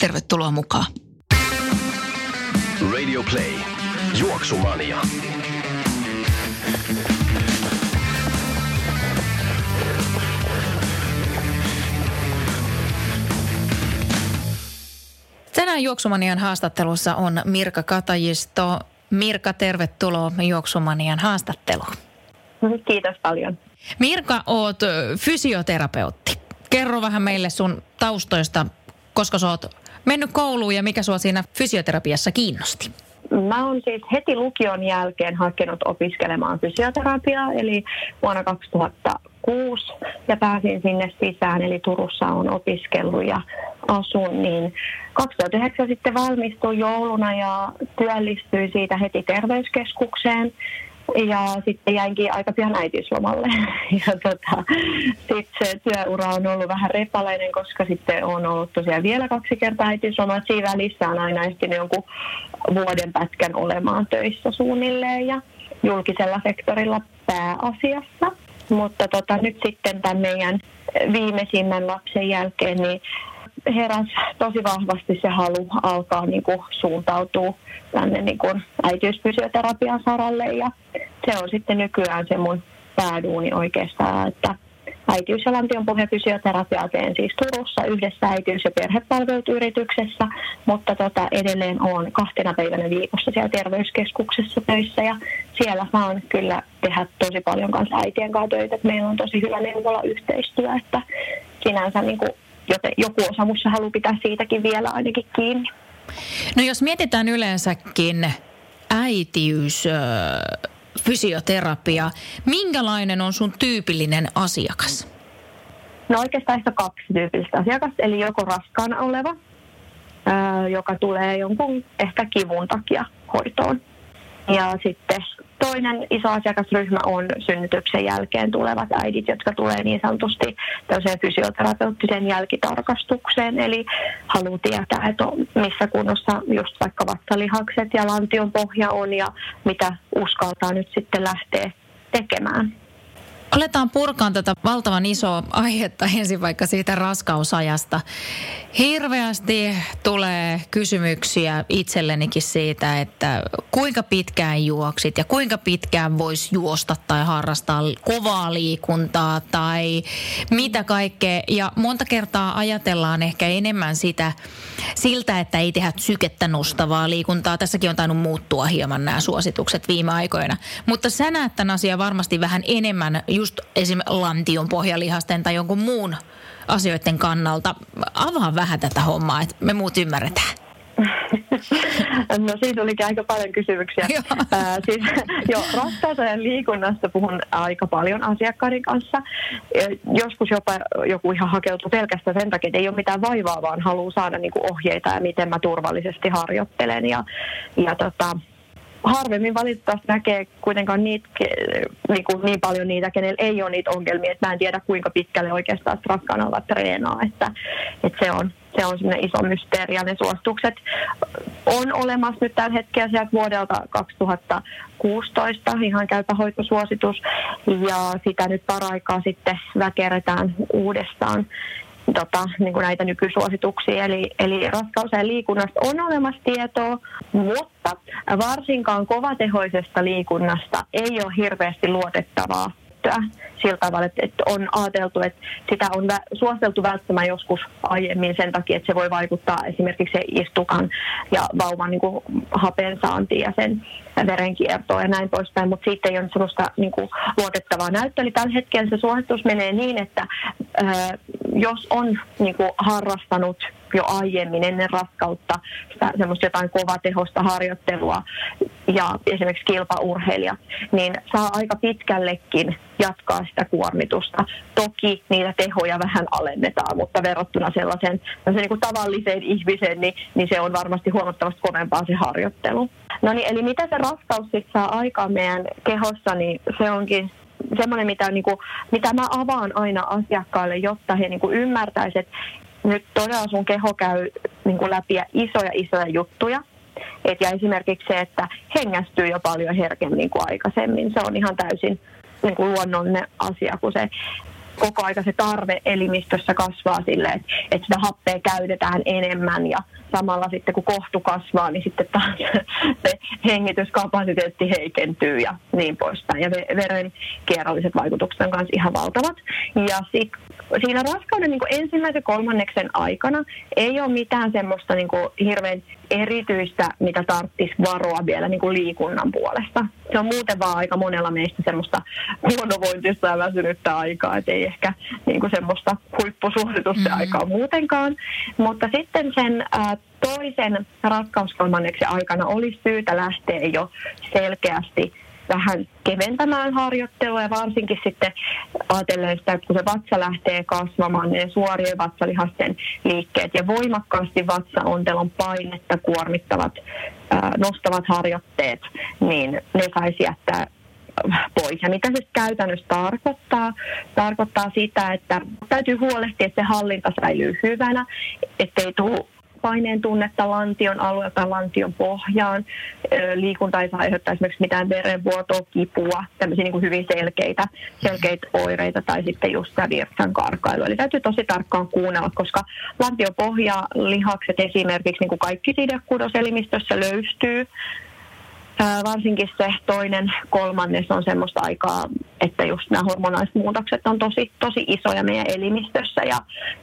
Tervetuloa mukaan. Radio Play. Juoksumania. Tänään Juoksumanian haastattelussa on Mirka Katajisto. Mirka, tervetuloa Juoksumanian haastatteluun. Kiitos paljon. Mirka, oot fysioterapeutti. Kerro vähän meille sun taustoista, koska sä oot mennyt kouluun ja mikä sua siinä fysioterapiassa kiinnosti? Mä oon siis heti lukion jälkeen hakenut opiskelemaan fysioterapiaa, eli vuonna 2006, ja pääsin sinne sisään, eli Turussa on opiskellut ja asun, niin 2009 sitten valmistuin jouluna ja työllistyin siitä heti terveyskeskukseen. Ja sitten jäinkin aika pian äitiyslomalle. Ja tota, sitten se työura on ollut vähän repaleinen, koska sitten on ollut tosiaan vielä kaksi kertaa äitiysloma. Siinä välissä on aina ehtinyt jonkun vuoden pätkän olemaan töissä suunnilleen ja julkisella sektorilla pääasiassa. Mutta tota, nyt sitten tämän meidän viimeisimmän lapsen jälkeen, niin heräs tosi vahvasti se halu alkaa niin kuin, suuntautua tänne niin kuin, äitiysfysioterapian saralle ja se on sitten nykyään se mun pääduuni oikeastaan, että äitiys- ja lantion pohjafysioterapiaa teen siis Turussa yhdessä äitiys- ja perhepalveluyrityksessä, mutta tota, edelleen on kahtena päivänä viikossa siellä terveyskeskuksessa töissä ja siellä saan kyllä tehdä tosi paljon kanssa äitien kanssa töitä. Meillä on tosi hyvä neuvola yhteistyö, että sinänsä niin kuin, joten joku osa musta haluaa pitää siitäkin vielä ainakin kiinni. No jos mietitään yleensäkin äitiys, fysioterapia, minkälainen on sun tyypillinen asiakas? No oikeastaan ehkä kaksi tyypillistä asiakasta, eli joko raskaana oleva, joka tulee jonkun ehkä kivun takia hoitoon. Ja sitten toinen iso asiakasryhmä on synnytyksen jälkeen tulevat äidit, jotka tulee niin sanotusti tällaiseen fysioterapeuttiseen jälkitarkastukseen. Eli haluaa tietää, että missä kunnossa just vaikka vatsalihakset ja lantion pohja on ja mitä uskaltaa nyt sitten lähteä tekemään. Aletaan purkaan tätä valtavan isoa aihetta ensin vaikka siitä raskausajasta. Hirveästi tulee kysymyksiä itsellenikin siitä, että kuinka pitkään juoksit ja kuinka pitkään voisi juosta tai harrastaa kovaa liikuntaa tai mitä kaikkea. Ja monta kertaa ajatellaan ehkä enemmän sitä siltä, että ei tehdä sykettä nostavaa liikuntaa. Tässäkin on tainnut muuttua hieman nämä suositukset viime aikoina. Mutta sä näet tämän asian varmasti vähän enemmän just esim. lantion pohjalihasten tai jonkun muun asioiden kannalta. Avaa vähän tätä hommaa, että me muut ymmärretään. No siitä olikin aika paljon kysymyksiä. Joo. Ää, siis, jo, raskausajan liikunnasta puhun aika paljon asiakkaiden kanssa. Ja Joskus jopa joku ihan hakeutuu pelkästään sen takia, että ei ole mitään vaivaa, vaan haluaa saada niin kuin, ohjeita ja miten mä turvallisesti harjoittelen. Ja, ja tota, harvemmin valitettavasti näkee kuitenkaan niitä, niin, kuin niin paljon niitä, kenellä ei ole niitä ongelmia, että mä en tiedä kuinka pitkälle oikeastaan raskaana ovat treenaa, että, että se on se on semmoinen iso mysteeri ja ne suositukset on olemassa nyt tällä hetkellä sieltä vuodelta 2016 ihan käypä hoitosuositus. Ja sitä nyt paraikaa sitten väkeretään uudestaan tota, niin kuin näitä nykysuosituksia. Eli, eli raskausajan liikunnasta on olemassa tietoa, mutta varsinkaan kovatehoisesta liikunnasta ei ole hirveästi luotettavaa käyttöä sillä tavalla, että, että on ajateltu, että sitä on vä- suositeltu välttämään joskus aiemmin sen takia, että se voi vaikuttaa esimerkiksi se istukan ja vauvan niin kuin, hapen saantiin ja sen verenkiertoon ja näin poispäin, mutta siitä ei ole sellaista niin kuin, luotettavaa näyttöä. Eli tällä hetkellä se suositus menee niin, että ää, jos on niin kuin, harrastanut jo aiemmin ennen raskautta sitä, semmoista jotain kovatehosta harjoittelua ja esimerkiksi kilpaurheilija, niin saa aika pitkällekin jatkaa sitä kuormitusta. Toki niitä tehoja vähän alennetaan, mutta verrattuna sellaisen, sellaisen niin kuin tavalliseen ihmiseen, niin, niin se on varmasti huomattavasti kovempaa se harjoittelu. No niin, eli mitä se raskaus sitten saa aikaan meidän kehossa, niin se onkin semmoinen, mitä, niin kuin, mitä mä avaan aina asiakkaille, jotta he niin kuin ymmärtäisivät, että nyt todella sun keho käy niin kuin läpi isoja isoja juttuja. Et ja esimerkiksi se, että hengästyy jo paljon herkemmin kuin aikaisemmin, se on ihan täysin niin kuin luonnollinen asia, kun se koko aika se tarve elimistössä kasvaa sille, että, että sitä happea käytetään enemmän ja samalla sitten kun kohtu kasvaa, niin sitten taas se hengityskapasiteetti heikentyy ja niin poispäin. Ja veren kierrolliset vaikutukset on myös ihan valtavat. Ja sit, siinä raskauden niin ensimmäisen kolmanneksen aikana ei ole mitään semmoista niin hirveän erityistä, mitä tarvitsisi varoa vielä niin kuin liikunnan puolesta. Se on muuten vaan aika monella meistä semmoista huonovointista ja väsynyttä aikaa, että ei ehkä niin kuin semmoista huippusuoritusten mm-hmm. aikaa muutenkaan. Mutta sitten sen ää, toisen rakkauskolmanneksen aikana olisi syytä lähteä jo selkeästi vähän keventämään harjoittelua ja varsinkin sitten ajatellen sitä, että kun se vatsa lähtee kasvamaan, niin suorien vatsalihasten liikkeet ja voimakkaasti vatsaontelon painetta kuormittavat nostavat harjoitteet, niin ne saisi jättää pois. Ja mitä se käytännössä tarkoittaa? Tarkoittaa sitä, että täytyy huolehtia, että se hallinta säilyy hyvänä, ettei tule paineen tunnetta lantion alueelta lantion pohjaan. Liikunta ei saa aiheuttaa esimerkiksi mitään verenvuotoa, kipua, tämmöisiä niin kuin hyvin selkeitä, selkeitä oireita tai sitten just tämä virtsan karkailu. Eli täytyy tosi tarkkaan kuunnella, koska lantion pohja, lihakset esimerkiksi, niin kuin kaikki sidekudoselimistössä löystyy, varsinkin se toinen kolmannes on semmoista aikaa, että just nämä hormonaaliset muutokset on tosi, tosi isoja meidän elimistössä ja,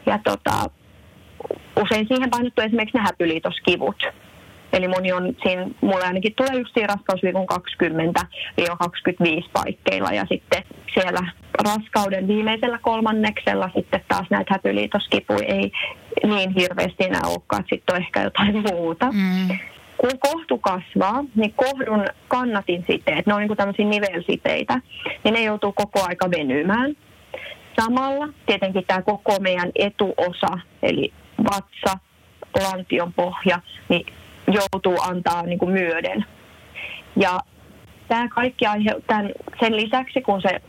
ja tota, usein siihen painottuu esimerkiksi ne häpyliitoskivut. Eli moni on siinä, mulle ainakin tulee just siinä raskausviikon 20-25 paikkeilla ja sitten siellä raskauden viimeisellä kolmanneksella sitten taas näitä häpyliitoskipuja ei niin hirveästi enää olekaan, että sitten on ehkä jotain muuta. Mm. Kun kohtu kasvaa, niin kohdun kannatin siteet, ne on niin kuin tämmöisiä nivelsiteitä, niin ne joutuu koko aika venymään. Samalla tietenkin tämä koko meidän etuosa, eli vatsa, lantion pohja, niin joutuu antaa niin kuin myöden. Ja tämä kaikki aiheuttaa sen lisäksi, kun se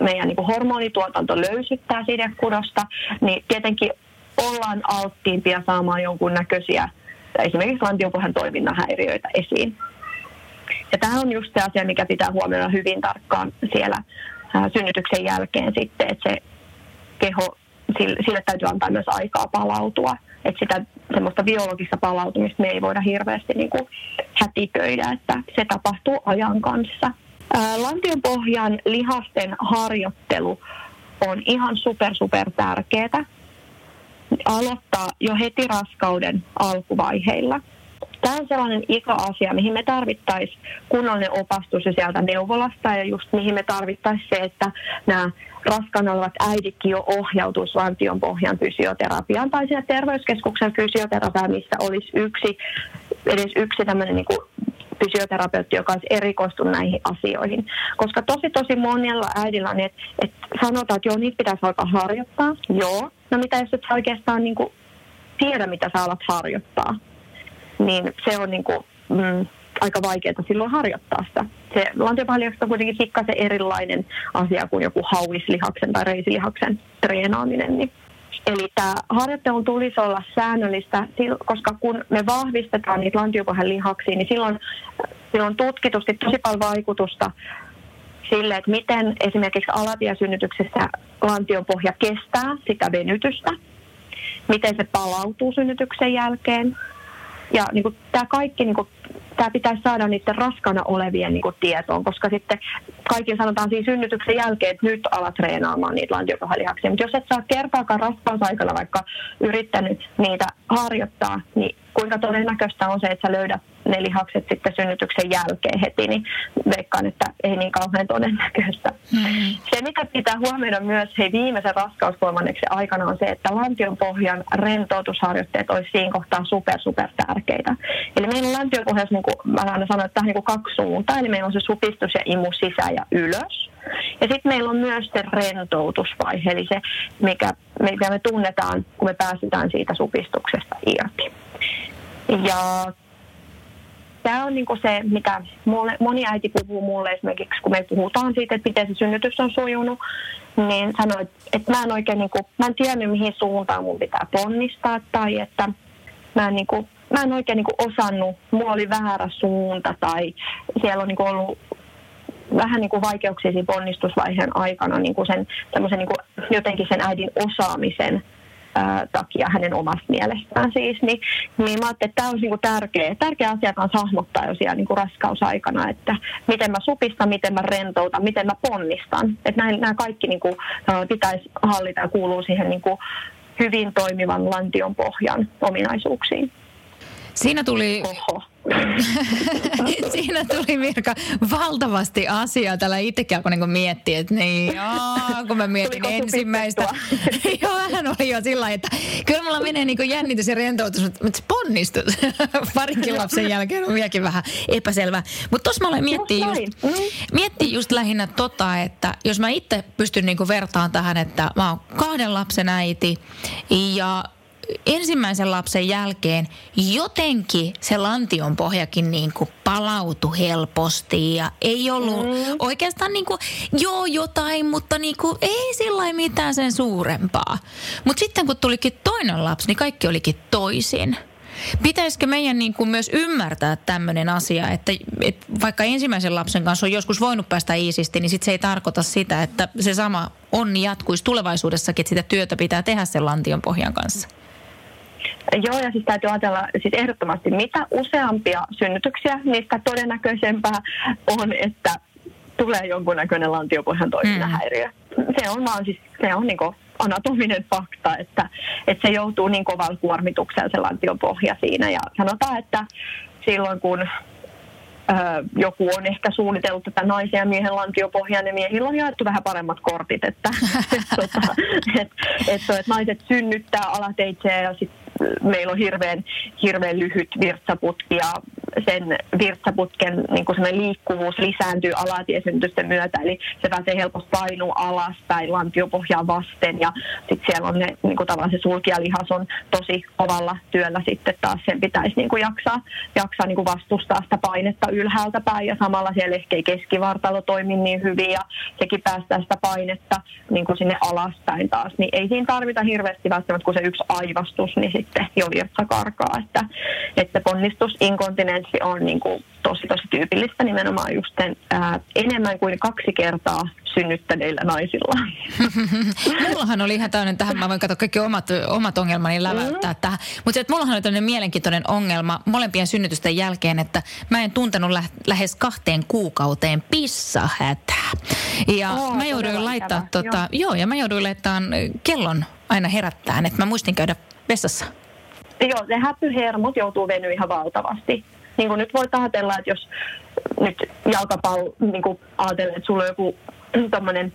meidän niin kuin hormonituotanto löysyttää sidekudosta, niin tietenkin ollaan alttiimpia saamaan jonkun näköisiä esimerkiksi lantiopohjan toiminnan häiriöitä esiin. Ja tämä on just se asia, mikä pitää huomioida hyvin tarkkaan siellä synnytyksen jälkeen sitten, että se keho, sille, sille täytyy antaa myös aikaa palautua. Että sitä semmoista biologista palautumista me ei voida hirveästi niin kuin hätiköidä, että se tapahtuu ajan kanssa. Lantion pohjan lihasten harjoittelu on ihan super super tärkeää aloittaa jo heti raskauden alkuvaiheilla. Tämä on sellainen iso asia, mihin me tarvittaisiin kunnollinen opastus ja sieltä neuvolasta ja just mihin me tarvittaisiin se, että nämä raskaana olevat äiditkin jo ohjautuisi lantion pohjan fysioterapiaan tai siinä terveyskeskuksen fysioterapiaan, missä olisi yksi, edes yksi tämmöinen niin kuin fysioterapeutti, joka olisi erikoistunut näihin asioihin. Koska tosi tosi monella äidillä on, että, että sanotaan, että joo, niitä pitäisi alkaa harjoittaa. Joo, no mitä jos et oikeastaan niin kuin tiedä, mitä sä alat harjoittaa niin se on niin kuin, mm, aika vaikeaa silloin harjoittaa sitä. Se lantiopaljauksesta on kuitenkin pikkasen erilainen asia kuin joku hauislihaksen tai reisilihaksen treenaaminen. Niin. Eli tämä harjoittelu tulisi olla säännöllistä, koska kun me vahvistetaan niitä lantiopohjan lihaksia, niin silloin, silloin tutkitusti tosi paljon vaikutusta sille, että miten esimerkiksi alatiesynnytyksessä lantionpohja kestää sitä venytystä, miten se palautuu synnytyksen jälkeen, ja niin kuin, tämä kaikki niin kuin, tämä pitäisi saada niiden raskana olevien niin kuin, tietoon, koska sitten kaikki sanotaan siinä synnytyksen jälkeen, että nyt alat treenaamaan niitä lantiokohalihaksia. Mutta jos et saa kertaakaan raskausaikana vaikka yrittänyt niitä harjoittaa, niin kuinka todennäköistä on se, että sä löydät ne lihakset sitten synnytyksen jälkeen heti, niin veikkaan, että ei niin kauhean todennäköistä. Mm. Se, mikä pitää huomioida myös hei, viimeisen raskauskolmanneksen aikana on se, että lantion pohjan rentoutusharjoitteet olisi siinä kohtaa super, super tärkeitä. Eli meillä on lantion pohjassa, niin kuin mä aina sanon, että niin kuin kaksi suuntaa, eli meillä on se supistus ja imu sisään ja ylös. Ja sitten meillä on myös se rentoutusvaihe, eli se, mikä, mikä me tunnetaan, kun me päästetään siitä supistuksesta irti. Ja tämä on niinku se, mitä mulle, moni äiti puhuu mulle esimerkiksi, kun me puhutaan siitä, että miten se synnytys on sujunut, niin sanoo, että, että mä en oikein, niinku, mä en tiennyt mihin suuntaan mun pitää ponnistaa tai että mä en, niinku, mä en oikein niinku osannut, mulla oli väärä suunta tai siellä on niinku ollut vähän niin kuin vaikeuksia siinä ponnistusvaiheen aikana niin kuin sen, niin kuin jotenkin sen äidin osaamisen ää, takia hänen omasta mielestään siis, niin, niin mä ajattelin, että tämä on niin kuin tärkeä, tärkeä asia kanssa hahmottaa jo siellä niin kuin raskausaikana, että miten mä supistan, miten mä rentoutan, miten mä ponnistan. Että nämä, nämä kaikki niin kuin, pitäisi hallita ja kuuluu siihen niin kuin hyvin toimivan lantion pohjan ominaisuuksiin. Siinä tuli... Oho. Siinä tuli Mirka valtavasti asiaa. Täällä itsekin alkoi niin miettiä, että niin, joo, kun mä mietin ensimmäistä. joo, vähän oli jo sillä että kyllä mulla menee niin jännitys ja rentoutus, mutta ponnistus parikin lapsen jälkeen on vieläkin vähän epäselvä. Mutta tuossa mä olen miettiä just, mm. miettii just lähinnä tota, että jos mä itse pystyn niin vertaan tähän, että mä oon kahden lapsen äiti ja ensimmäisen lapsen jälkeen jotenkin se lantion pohjakin niin kuin palautui helposti ja ei ollut mm. oikeastaan niin kuin, joo jotain, mutta niin kuin, ei sillä mitään sen suurempaa. Mutta sitten kun tulikin toinen lapsi, niin kaikki olikin toisin. Pitäisikö meidän niin kuin myös ymmärtää tämmöinen asia, että, että vaikka ensimmäisen lapsen kanssa on joskus voinut päästä iisisti, niin sit se ei tarkoita sitä, että se sama onni jatkuisi tulevaisuudessakin, että sitä työtä pitää tehdä sen lantion pohjan kanssa. Joo, ja siis täytyy ajatella siis ehdottomasti, mitä useampia synnytyksiä, niistä todennäköisempää on, että tulee jonkunnäköinen lantiopohjan toiminnan mm. häiriö. Se on vaan siis, se on niin anatominen fakta, että, että se joutuu niin kovalla kuormituksella se lantiopohja siinä. Ja sanotaan, että silloin kun joku on ehkä suunnitellut tätä naisen ja miehen lantiopohjaa, niin miehillä on jaettu vähän paremmat kortit, että et, tota, et, et, et naiset synnyttää alateitse ja sit meillä on hirveän, hirveän lyhyt virtsaputki ja sen virtsaputken niin kuin liikkuvuus lisääntyy alatiesynnytysten myötä, eli se pääsee helposti painua alaspäin lantiopohjaa vasten ja sitten siellä on ne, niin kuin tavallaan se sulkijalihas on tosi kovalla työllä sitten taas sen pitäisi niin kuin jaksaa, jaksaa niin kuin vastustaa sitä painetta ylhäältä päin ja samalla siellä ehkä ei keskivartalo toimi niin hyvin ja sekin päästää sitä painetta niin kuin sinne alaspäin taas, niin ei siinä tarvita hirveästi välttämättä kuin se yksi aivastus, niin sitten jo virtsa karkaa, että, että ponnistusinkontinenssi on niin kuin tosi tosi tyypillistä nimenomaan just sen, ää, enemmän kuin kaksi kertaa synnyttäneillä naisilla. mullahan oli ihan tämmöinen tähän, mä voin katsoa kaikki omat, omat ongelmani läväyttää mm. tähän. Mutta mullahan oli tämmöinen mielenkiintoinen ongelma molempien synnytysten jälkeen, että mä en tuntenut lä- lähes kahteen kuukauteen pissahätää. Ja oh, mä jouduin laittaa, tota, joo. joo, ja mä jouduin laittaa kellon aina herättään, että mä muistin käydä vessassa. Joo, ne häpyhermot joutuu venyä ihan valtavasti. Niin kuin nyt voi ajatella, että jos nyt jalkapallo, niin kuin ajatellaan, että sulla on joku tämmöinen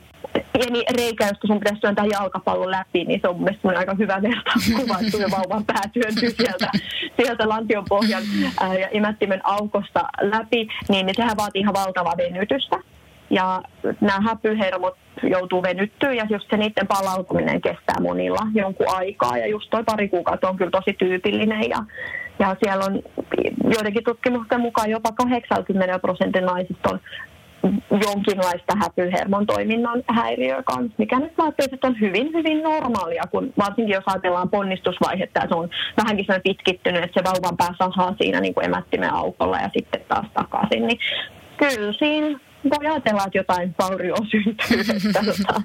pieni reikä, josta sun pitäisi työntää jalkapallon läpi, niin se on mielestäni aika hyvä vertauskuva, että sun vauvan pää työntyy sieltä, sieltä lantion pohjan ää, ja imättimen aukosta läpi, niin, niin sehän vaatii ihan valtavaa venytystä. Ja nämä häpyhermot joutuu venyttyä ja just se niiden palautuminen kestää monilla jonkun aikaa. Ja just toi pari kuukautta on kyllä tosi tyypillinen ja, ja siellä on joidenkin tutkimusten mukaan jopa 80 prosentin naisista on jonkinlaista häpyhermon toiminnan häiriöä kanssa, mikä nyt ajattelin, että on hyvin, hyvin normaalia, kun varsinkin jos ajatellaan ponnistusvaihetta ja se on vähänkin pitkittynyt, että se vauvan pää sahaa siinä niin kuin emättimen aukolla ja sitten taas takaisin, niin kyllä siinä voi ajatella, että jotain vaurioa syntyy. Että, tota,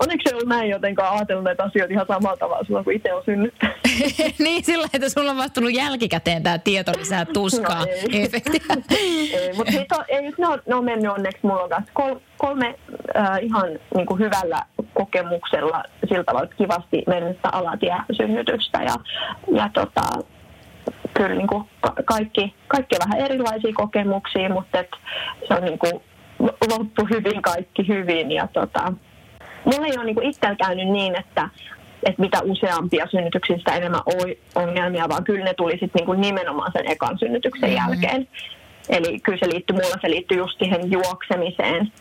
onneksi se on näin jotenkaan ajatellut näitä asioita ihan samalla tavalla silloin, kun itse on synnyttänyt. niin, sillä että sulla on vasta tullut jälkikäteen tämä tieto lisää tuskaa no, ei. ei, mutta ei, ne, on, ne on mennyt onneksi mulla on kanssa kol, kolme äh, ihan niin kuin hyvällä kokemuksella sillä tavalla kivasti mennyttä alatie synnytystä ja, ja tota, kyllä niin kuin kaikki, kaikki on vähän erilaisia kokemuksia, mutta et se on niin kuin loppu hyvin, kaikki hyvin. Ja tota, mulla ei ole niin itsellä käynyt niin, että, että mitä useampia synnytyksiä, sitä enemmän ongelmia, vaan kyllä ne tuli sitten niin kuin nimenomaan sen ekan synnytyksen mm-hmm. jälkeen. Eli kyllä se liittyy, mulla se liittyy just siihen juoksemiseen.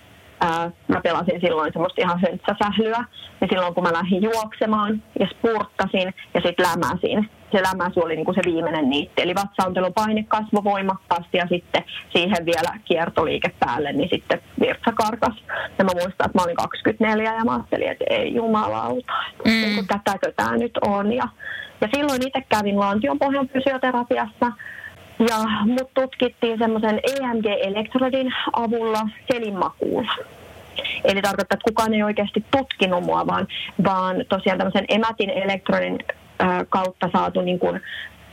Ää, mä pelasin silloin semmoista ihan höntsäsählyä. Ja silloin kun mä lähdin juoksemaan ja spurttasin ja sitten lämäsin, se lämäsy oli niin kuin se viimeinen niitti. Eli vatsaontelun paine kasvoi voimakkaasti ja sitten siihen vielä kiertoliike päälle, niin sitten virtsa karkas. Ja mä muistan, että mä olin 24 ja mä ajattelin, että ei jumalauta, mm. niin tätäkö tämä nyt on. Ja, ja silloin itse kävin lantion pohjan fysioterapiassa ja mut tutkittiin semmoisen EMG-elektrodin avulla selinmakuulla. Eli tarkoittaa, että kukaan ei oikeasti tutkinut mua, vaan, vaan tosiaan tämmöisen emätin elektrodin kautta saatu niin kuin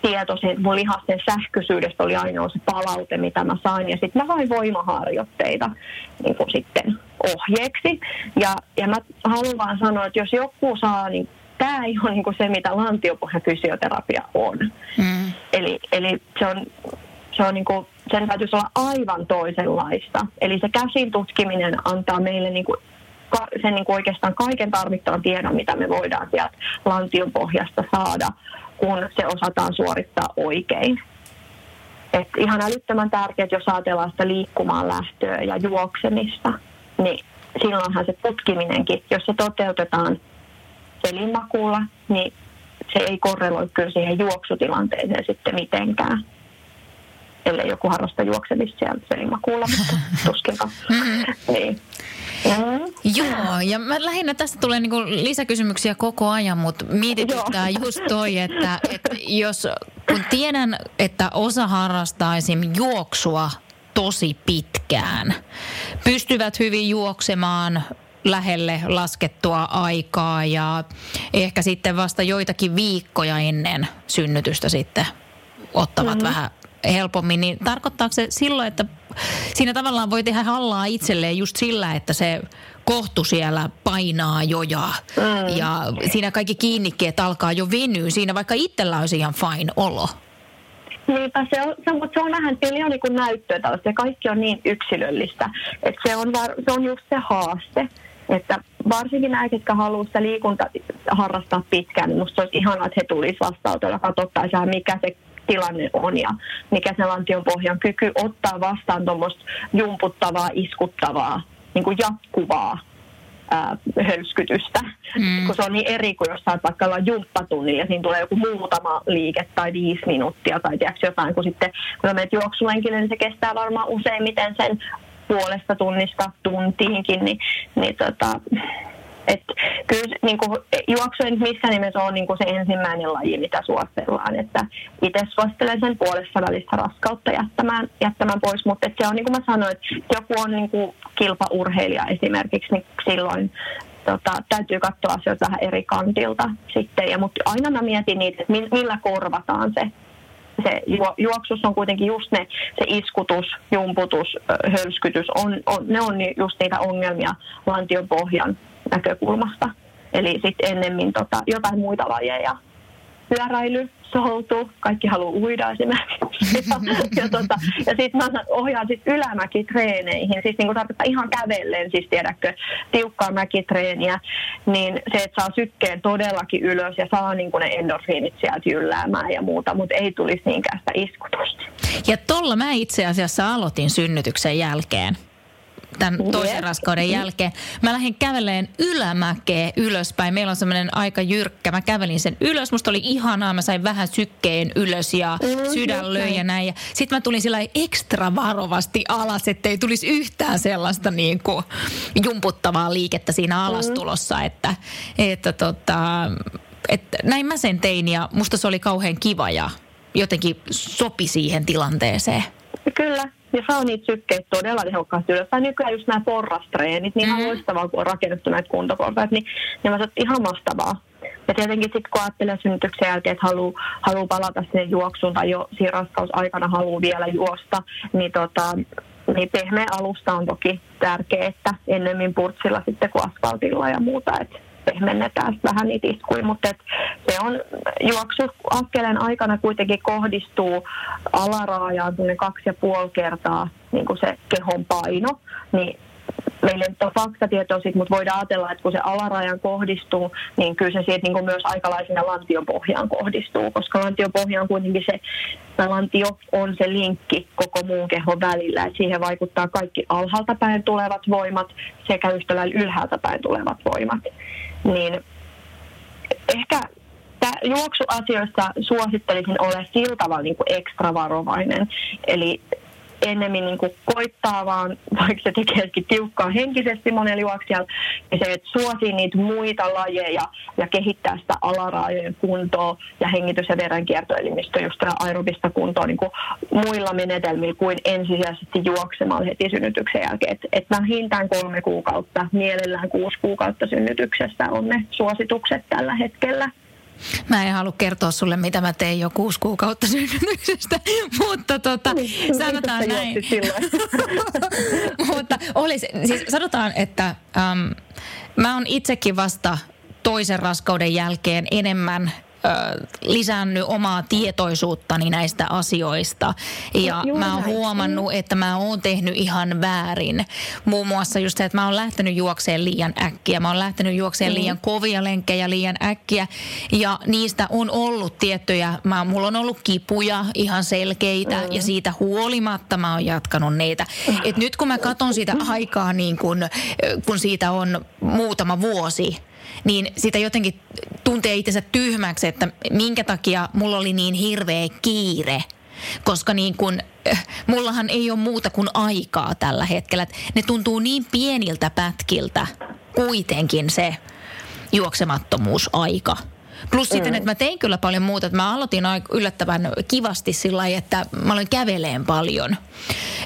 tieto sen mun lihasten sähköisyydestä oli ainoa se palaute, mitä mä sain. Ja sitten mä sain voimaharjoitteita niin kuin sitten ohjeeksi. Ja, ja mä haluan vaan sanoa, että jos joku saa, niin tämä ei ole niin kuin se, mitä lantiopohjan fysioterapia on. Mm. Eli, eli se on, se on niin kuin, sen täytyisi olla aivan toisenlaista. Eli se käsin tutkiminen antaa meille niin kuin sen niin kuin oikeastaan kaiken tarvittavan tiedon, mitä me voidaan sieltä lantion pohjasta saada, kun se osataan suorittaa oikein. Et ihan älyttömän tärkeää, jos ajatellaan sitä liikkumaan lähtöä ja juoksemista, niin silloinhan se tutkiminenkin, jos se toteutetaan selinmakuulla, niin se ei korreloi kyllä siihen juoksutilanteeseen sitten mitenkään ellei joku harrasta juoksemista siellä selinmakuulla, mutta tuskinpa. Mm-hmm. niin. Mm. Joo, ja mä lähinnä tästä tulee niinku lisäkysymyksiä koko ajan, mutta mietityttää Joo. just toi, että, että jos, kun tiedän, että osa harrastaa esim. juoksua tosi pitkään, pystyvät hyvin juoksemaan lähelle laskettua aikaa ja ehkä sitten vasta joitakin viikkoja ennen synnytystä sitten ottavat mm. vähän helpommin, niin tarkoittaako se silloin, että siinä tavallaan voi tehdä hallaa itselleen just sillä, että se kohtu siellä painaa jo ja, mm. ja siinä kaikki kiinnikkeet alkaa jo venyä siinä, vaikka itsellä olisi ihan fine olo. Niinpä se on, se, mutta se on vähän, siellä on niin näyttöä tällaista ja kaikki on niin yksilöllistä, että se on, var, se on just se haaste, että varsinkin nämä, jotka haluaa sitä liikunta harrastaa pitkään, niin musta olisi ihanaa, että he tulisivat vastaanotolla ja katsottaisiin, mikä se tilanne on ja mikä se lantion pohjan kyky ottaa vastaan tuommoista jumputtavaa, iskuttavaa, niin kuin jatkuvaa ää, hölskytystä. Mm. Kun se on niin eri kuin jos saat vaikka olla jumppatunnilla ja siinä tulee joku muutama liike tai viisi minuuttia tai tiedätkö jotain, kun sitten kun menet juoksulenkille, niin se kestää varmaan useimmiten sen puolesta tunnista tuntiinkin, niin, niin tota, et kyllä niin kuin, juoksu ei missään nimessä ole niin kuin se ensimmäinen laji, mitä suositellaan. Että itse suosittelen sen puolessa välistä raskautta jättämään, jättämään pois, mutta se on niin kuin mä sanoin, että joku on niin kuin kilpaurheilija esimerkiksi, niin silloin tota, täytyy katsoa asioita vähän eri kantilta sitten. Ja, mutta aina mä mietin niitä, että millä korvataan se se juoksus on kuitenkin just ne, se iskutus, jumputus, hölskytys, on, on, ne on just niitä ongelmia lantion pohjan näkökulmasta. Eli sitten ennemmin tota, jotain muita lajeja. Pyöräily, soutu, kaikki haluaa uida esimerkiksi. Ja, ja, tota, ja sitten mä ohjaan sit ylämäkitreeneihin, siis niinku tarkoittaa ihan kävellen, siis tiedätkö, tiukkaa mäkitreeniä, niin se, että saa sykkeen todellakin ylös ja saa niinku ne endorfiinit sieltä jylläämään ja muuta, mutta ei tulisi niinkään sitä iskutusta. Ja tolla mä itse asiassa aloitin synnytyksen jälkeen tämän toisen yes. raskauden jälkeen. Mä lähdin käveleen ylämäkeä ylöspäin. Meillä on semmoinen aika jyrkkä. Mä kävelin sen ylös. Musta oli ihanaa. Mä sain vähän sykkeen ylös ja mm, sydän löi ja näin. Sitten mä tulin sillä ekstra varovasti alas, ettei tulisi yhtään sellaista niin kuin jumputtavaa liikettä siinä mm. alastulossa. Mm. Että, että tota, että näin mä sen tein ja musta se oli kauhean kiva ja jotenkin sopi siihen tilanteeseen. Kyllä, ja saa niitä sykkeitä todella tehokkaasti ylös. Tai nykyään just nämä porrastreenit, niin ihan mm. loistavaa, kun on rakennettu näitä kuntoportaita, niin, niin mä ihan mahtavaa. Ja tietenkin sitten kun ajattelee synnytyksen jälkeen, että haluaa haluu palata sinne juoksuun tai jo siinä raskausaikana haluaa vielä juosta, niin, tota, niin pehmeä alusta on toki tärkeä, että ennemmin purtsilla sitten kuin asfaltilla ja muuta. Et pehmennetään vähän niitä iskuja, mutta et se on juoksuaskeleen aikana kuitenkin kohdistuu alaraajaan kaksi ja puoli kertaa niin kuin se kehon paino, niin meillä ei ole faktatietoa siitä, mutta voidaan ajatella, että kun se alarajan kohdistuu, niin kyllä se siitä niin kuin myös aikalaisena lantiopohjaan kohdistuu, koska lantiopohja on kuitenkin se, lantio on se linkki koko muun kehon välillä, että siihen vaikuttaa kaikki alhaalta päin tulevat voimat sekä yhtä lailla ylhäältä päin tulevat voimat. Niin ehkä juoksuasioissa suosittelisin olla sillä tavalla niin kuin ekstra varovainen. Eli ennemmin niin kuin koittaa vaan, vaikka se tekeekin tiukkaa henkisesti monella juoksijalla, niin se, että suosii niitä muita lajeja ja kehittää sitä alaraajojen kuntoa ja hengitys- ja verenkiertoelimistö just aerobista kuntoa niin kuin muilla menetelmillä kuin ensisijaisesti juoksemalla heti synnytyksen jälkeen. Että et vähintään kolme kuukautta, mielellään kuusi kuukautta synnytyksestä on ne suositukset tällä hetkellä. Mä en halua kertoa sulle, mitä mä tein jo kuusi kuukautta synnytyksestä, mutta tota, niin, sanotaan näin. mutta olisi, siis sanotaan, että äm, mä oon itsekin vasta toisen raskauden jälkeen enemmän lisännyt omaa tietoisuuttani näistä asioista. Ja Juuri mä oon huomannut, että mä oon tehnyt ihan väärin. Muun muassa just se, että mä oon lähtenyt juokseen liian äkkiä. Mä oon lähtenyt juokseen mm. liian kovia lenkkejä liian äkkiä. Ja niistä on ollut tiettyjä, mä, mulla on ollut kipuja ihan selkeitä. Mm. Ja siitä huolimatta mä oon jatkanut niitä. Mm. Et nyt kun mä katson sitä aikaa niin kun, kun siitä on muutama vuosi, niin sitä jotenkin tuntee itsensä tyhmäksi, että minkä takia mulla oli niin hirveä kiire. Koska niin kun, äh, mullahan ei ole muuta kuin aikaa tällä hetkellä. Ne tuntuu niin pieniltä pätkiltä kuitenkin se juoksemattomuusaika. Plus mm. sitten, että mä tein kyllä paljon muuta. Että mä aloitin yllättävän kivasti sillä lailla, että mä aloin käveleen paljon.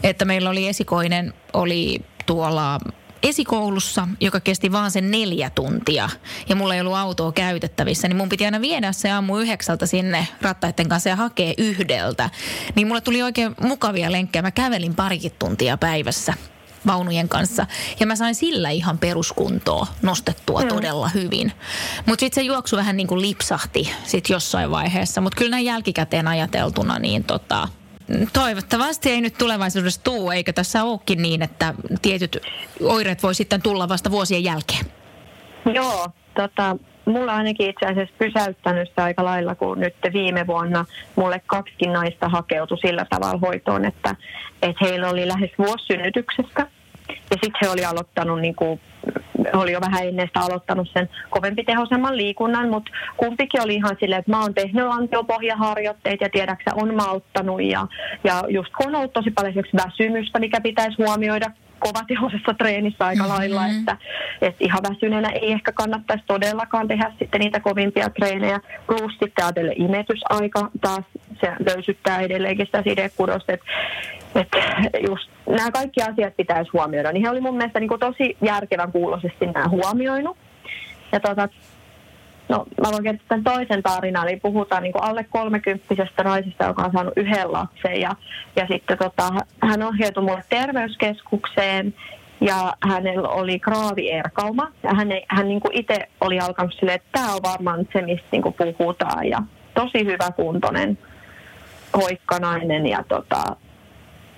Että meillä oli esikoinen, oli tuolla esikoulussa, joka kesti vaan sen neljä tuntia ja mulla ei ollut autoa käytettävissä, niin mun piti aina viedä se aamu yhdeksältä sinne rattaiden kanssa ja hakea yhdeltä. Niin mulle tuli oikein mukavia lenkkejä. Mä kävelin parikin tuntia päivässä vaunujen kanssa. Ja mä sain sillä ihan peruskuntoa nostettua mm. todella hyvin. Mutta sitten se juoksu vähän niin kuin lipsahti sit jossain vaiheessa. Mutta kyllä näin jälkikäteen ajateltuna, niin tota, Toivottavasti ei nyt tulevaisuudessa tuu, eikö tässä olekin niin, että tietyt oireet voi sitten tulla vasta vuosien jälkeen? Joo, tota, mulla ainakin itse asiassa pysäyttänyt sitä aika lailla, kun nyt viime vuonna mulle kaksi naista hakeutui sillä tavalla hoitoon, että, että heillä oli lähes vuosi synnytyksestä. Ja sitten he oli aloittanut niin kuin oli jo vähän ennen sitä aloittanut sen kovempi tehosemman liikunnan, mutta kumpikin oli ihan silleen, että mä oon tehnyt lantiopohjaharjoitteita ja tiedäksä on mauttanut ja, ja just kun on ollut tosi paljon väsymystä, mikä pitäisi huomioida kovatehoisessa treenissä aika lailla, mm-hmm. että, että ihan väsyneenä ei ehkä kannattaisi todellakaan tehdä sitten niitä kovimpia treenejä. Plus sitten ajatellen imetysaika taas, se löysyttää edelleenkin sitä sidekudosta, että, että just nämä kaikki asiat pitäisi huomioida. Niin he oli mun mielestä niin kuin tosi järkevän kuuloisesti nämä huomioinut. Ja tota, No, mä voin kertoa tämän toisen tarinan, eli puhutaan niin kuin alle kolmekymppisestä naisesta, joka on saanut yhden lapsen. Ja, ja sitten tota, hän ohjautui mulle terveyskeskukseen ja hänellä oli kraavierkauma. Ja hän, hän niin itse oli alkanut silleen, että tämä on varmaan se, mistä niin puhutaan. Ja tosi hyvä kuntoinen hoikkanainen ja tota,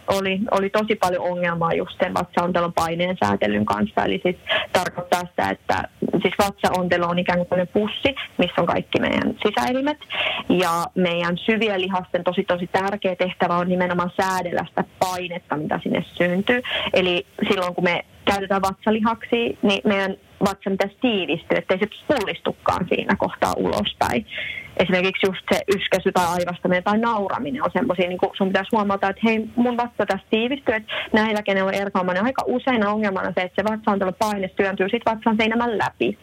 oli, oli tosi paljon ongelmaa just sen vatsaontelon paineen säätelyn kanssa. Eli siis tarkoittaa sitä, että siis vatsaontelo on ikään kuin pussi, missä on kaikki meidän sisäelimet. Ja meidän syvien lihasten tosi tosi tärkeä tehtävä on nimenomaan säädellä sitä painetta, mitä sinne syntyy. Eli silloin kun me käytetään vatsalihaksi, niin meidän vatsa pitäisi tiivistyä, ettei se pullistukaan siinä kohtaa ulospäin esimerkiksi just se yskäsy tai aivastaminen tai nauraminen on semmoisia, niin sun pitäisi huomata, että hei, mun vatsa tässä tiivistyy, että näillä, kenellä on erkaaminen, aika usein ongelmana se, että se vatsaantelun paine työntyy sitten vatsan seinämän läpi.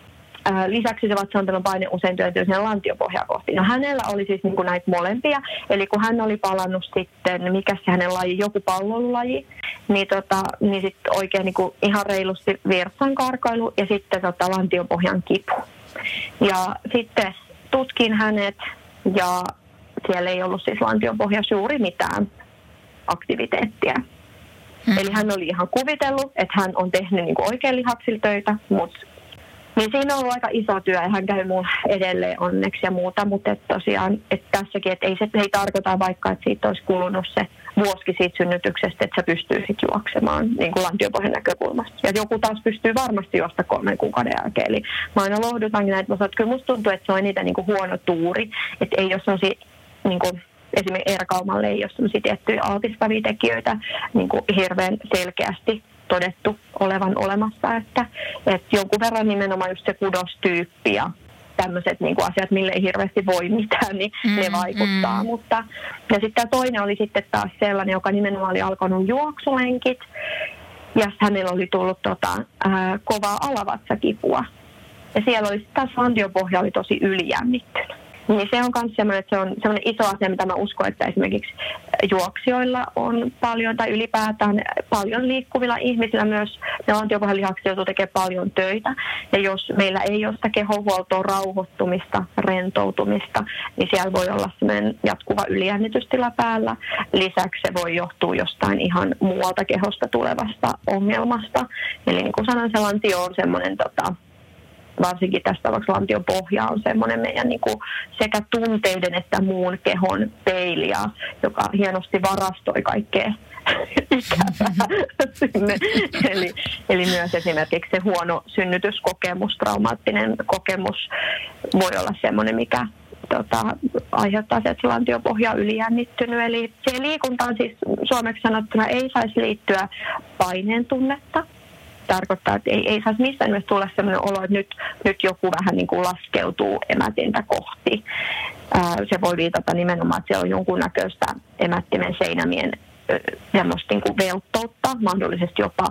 Lisäksi se vatsaantelun paine usein työntyy sinne lantiopohjaa kohti. No hänellä oli siis niin kuin näitä molempia, eli kun hän oli palannut sitten, mikä se hänen laji, joku pallonlaji, niin, tota, niin sitten oikein niin kuin ihan reilusti virtsan karkailu ja sitten tota, lantiopohjan kipu. Ja sitten tutkin hänet ja siellä ei ollut siis lantiopohjassa juuri mitään aktiviteettia. Hmm. Eli hän oli ihan kuvitellut, että hän on tehnyt niin oikein lihaksilla töitä, mutta Niin siinä on ollut aika iso työ ja hän käy mun edelleen onneksi ja muuta, mutta et tosiaan että tässäkin, että ei se ei tarkoita vaikka, että siitä olisi kulunut se vuosi siitä synnytyksestä, että sä pystyisit juoksemaan niin kuin lantiopohjan näkökulmasta. Ja joku taas pystyy varmasti juosta kolmen kuukauden jälkeen. Eli mä aina lohdutankin näitä, että kyllä musta tuntuu, että se on niitä niin kuin huono tuuri, että ei ole sellaisia niin kuin esimerkiksi Eera Kaumalle ei ole tiettyjä altistavia tekijöitä niin kuin hirveän selkeästi todettu olevan olemassa, että, että jonkun verran nimenomaan just se kudostyyppi ja tämmöiset niin kuin asiat, mille ei hirveästi voi mitään, niin mm, ne vaikuttaa. Mm. Mutta, ja sitten toinen oli sitten taas sellainen, joka nimenomaan oli alkanut juoksulenkit, ja hänellä oli tullut tota, ää, kovaa alavatsakipua. Ja siellä oli taas oli tosi ylijännittynyt. Niin se on myös sellainen, että se on sellainen iso asia, mitä mä uskon, että esimerkiksi juoksijoilla on paljon, tai ylipäätään paljon liikkuvilla ihmisillä myös, ne lantiopohjan lihakset joutuu tekemään paljon töitä. Ja jos meillä ei ole sitä kehonhuoltoa, rauhoittumista, rentoutumista, niin siellä voi olla sellainen jatkuva ylijännitystila päällä. Lisäksi se voi johtua jostain ihan muualta kehosta tulevasta ongelmasta. Eli niin kuin sanoin, se lantio on semmoinen tota, varsinkin tässä tapauksessa lantion pohja on semmoinen meidän niin kuin sekä tunteiden että muun kehon peilia, joka hienosti varastoi kaikkea sinne. Eli, eli myös esimerkiksi se huono synnytyskokemus, traumaattinen kokemus voi olla semmoinen, mikä tota, aiheuttaa se, että lantiopohja on ylijännittynyt. Eli siihen liikuntaan siis suomeksi sanottuna ei saisi liittyä paineen tunnetta, tarkoittaa, että ei, ei saisi missään nimessä tulla sellainen olo, että nyt, nyt joku vähän niin kuin laskeutuu emätintä kohti. Ää, se voi viitata nimenomaan, että siellä on jonkunnäköistä emättimen seinämien semmoista niin kuin velttoutta, mahdollisesti jopa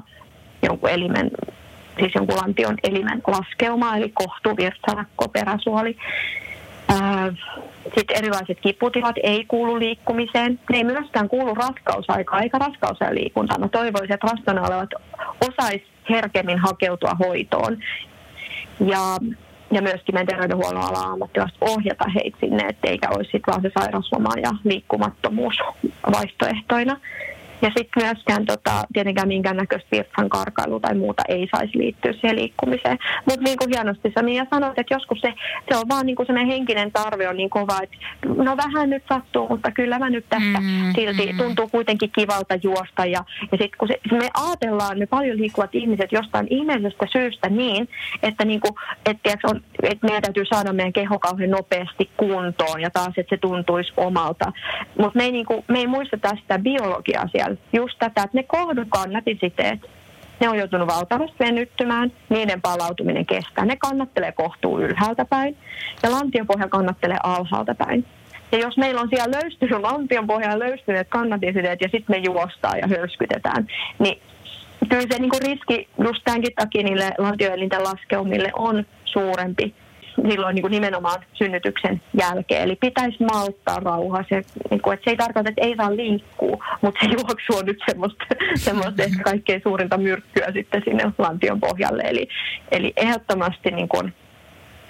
jonkun elimen, siis jonkun lantion elimen laskeuma, eli kohtu, virtsalakko, peräsuoli. Sitten erilaiset kiputilat ei kuulu liikkumiseen. Ne ei myöskään kuulu raskausaikaan eikä raskausajan liikuntaan. Mä toivoisin, että raskaana olevat osais herkemmin hakeutua hoitoon. Ja, ja myöskin meidän terveydenhuollon ala ammattilaiset ohjata heitä sinne, etteikä olisi sitten vaan se sairausloma ja liikkumattomuus vaihtoehtoina. Ja sitten myöskään tota, tietenkään minkäännäköistä virtsan karkailu tai muuta ei saisi liittyä siihen liikkumiseen. Mutta niin kuin hienosti sä Mia sanoit, että joskus se, se on vaan niin kuin henkinen tarve on niin kova, että no vähän nyt sattuu, mutta kyllä mä nyt tästä mm, silti mm. tuntuu kuitenkin kivalta juosta. Ja, ja sitten kun se, me ajatellaan, me paljon liikkuvat ihmiset jostain ihmeellisestä syystä niin, että, niin kuin, että, on, että meidän täytyy saada meidän keho kauhean nopeasti kuntoon ja taas, että se tuntuisi omalta. Mutta me, niin me ei muista tästä biologiaa siellä paljon just tätä, että ne kohdukannatisiteet, ne on joutunut valtavasti venyttymään, niiden palautuminen kestää. Ne kannattelee kohtuu ylhäältä päin ja lantiopohja kannattelee alhaalta päin. Ja jos meillä on siellä löystynyt, lantion pohjalla löystyneet kannatisiteet ja sitten me juostaan ja hörskytetään, niin kyllä se niin riski just tämänkin takia niille lantioelinten laskeumille on suurempi silloin niin kuin nimenomaan synnytyksen jälkeen. Eli pitäisi malttaa rauhaa. Se, niin kuin, että se ei tarkoita, että ei saa liikkua, mutta se juoksu on nyt semmoista, semmoista ehkä kaikkein suurinta myrkkyä sitten sinne lantion pohjalle. Eli, eli ehdottomasti niin kuin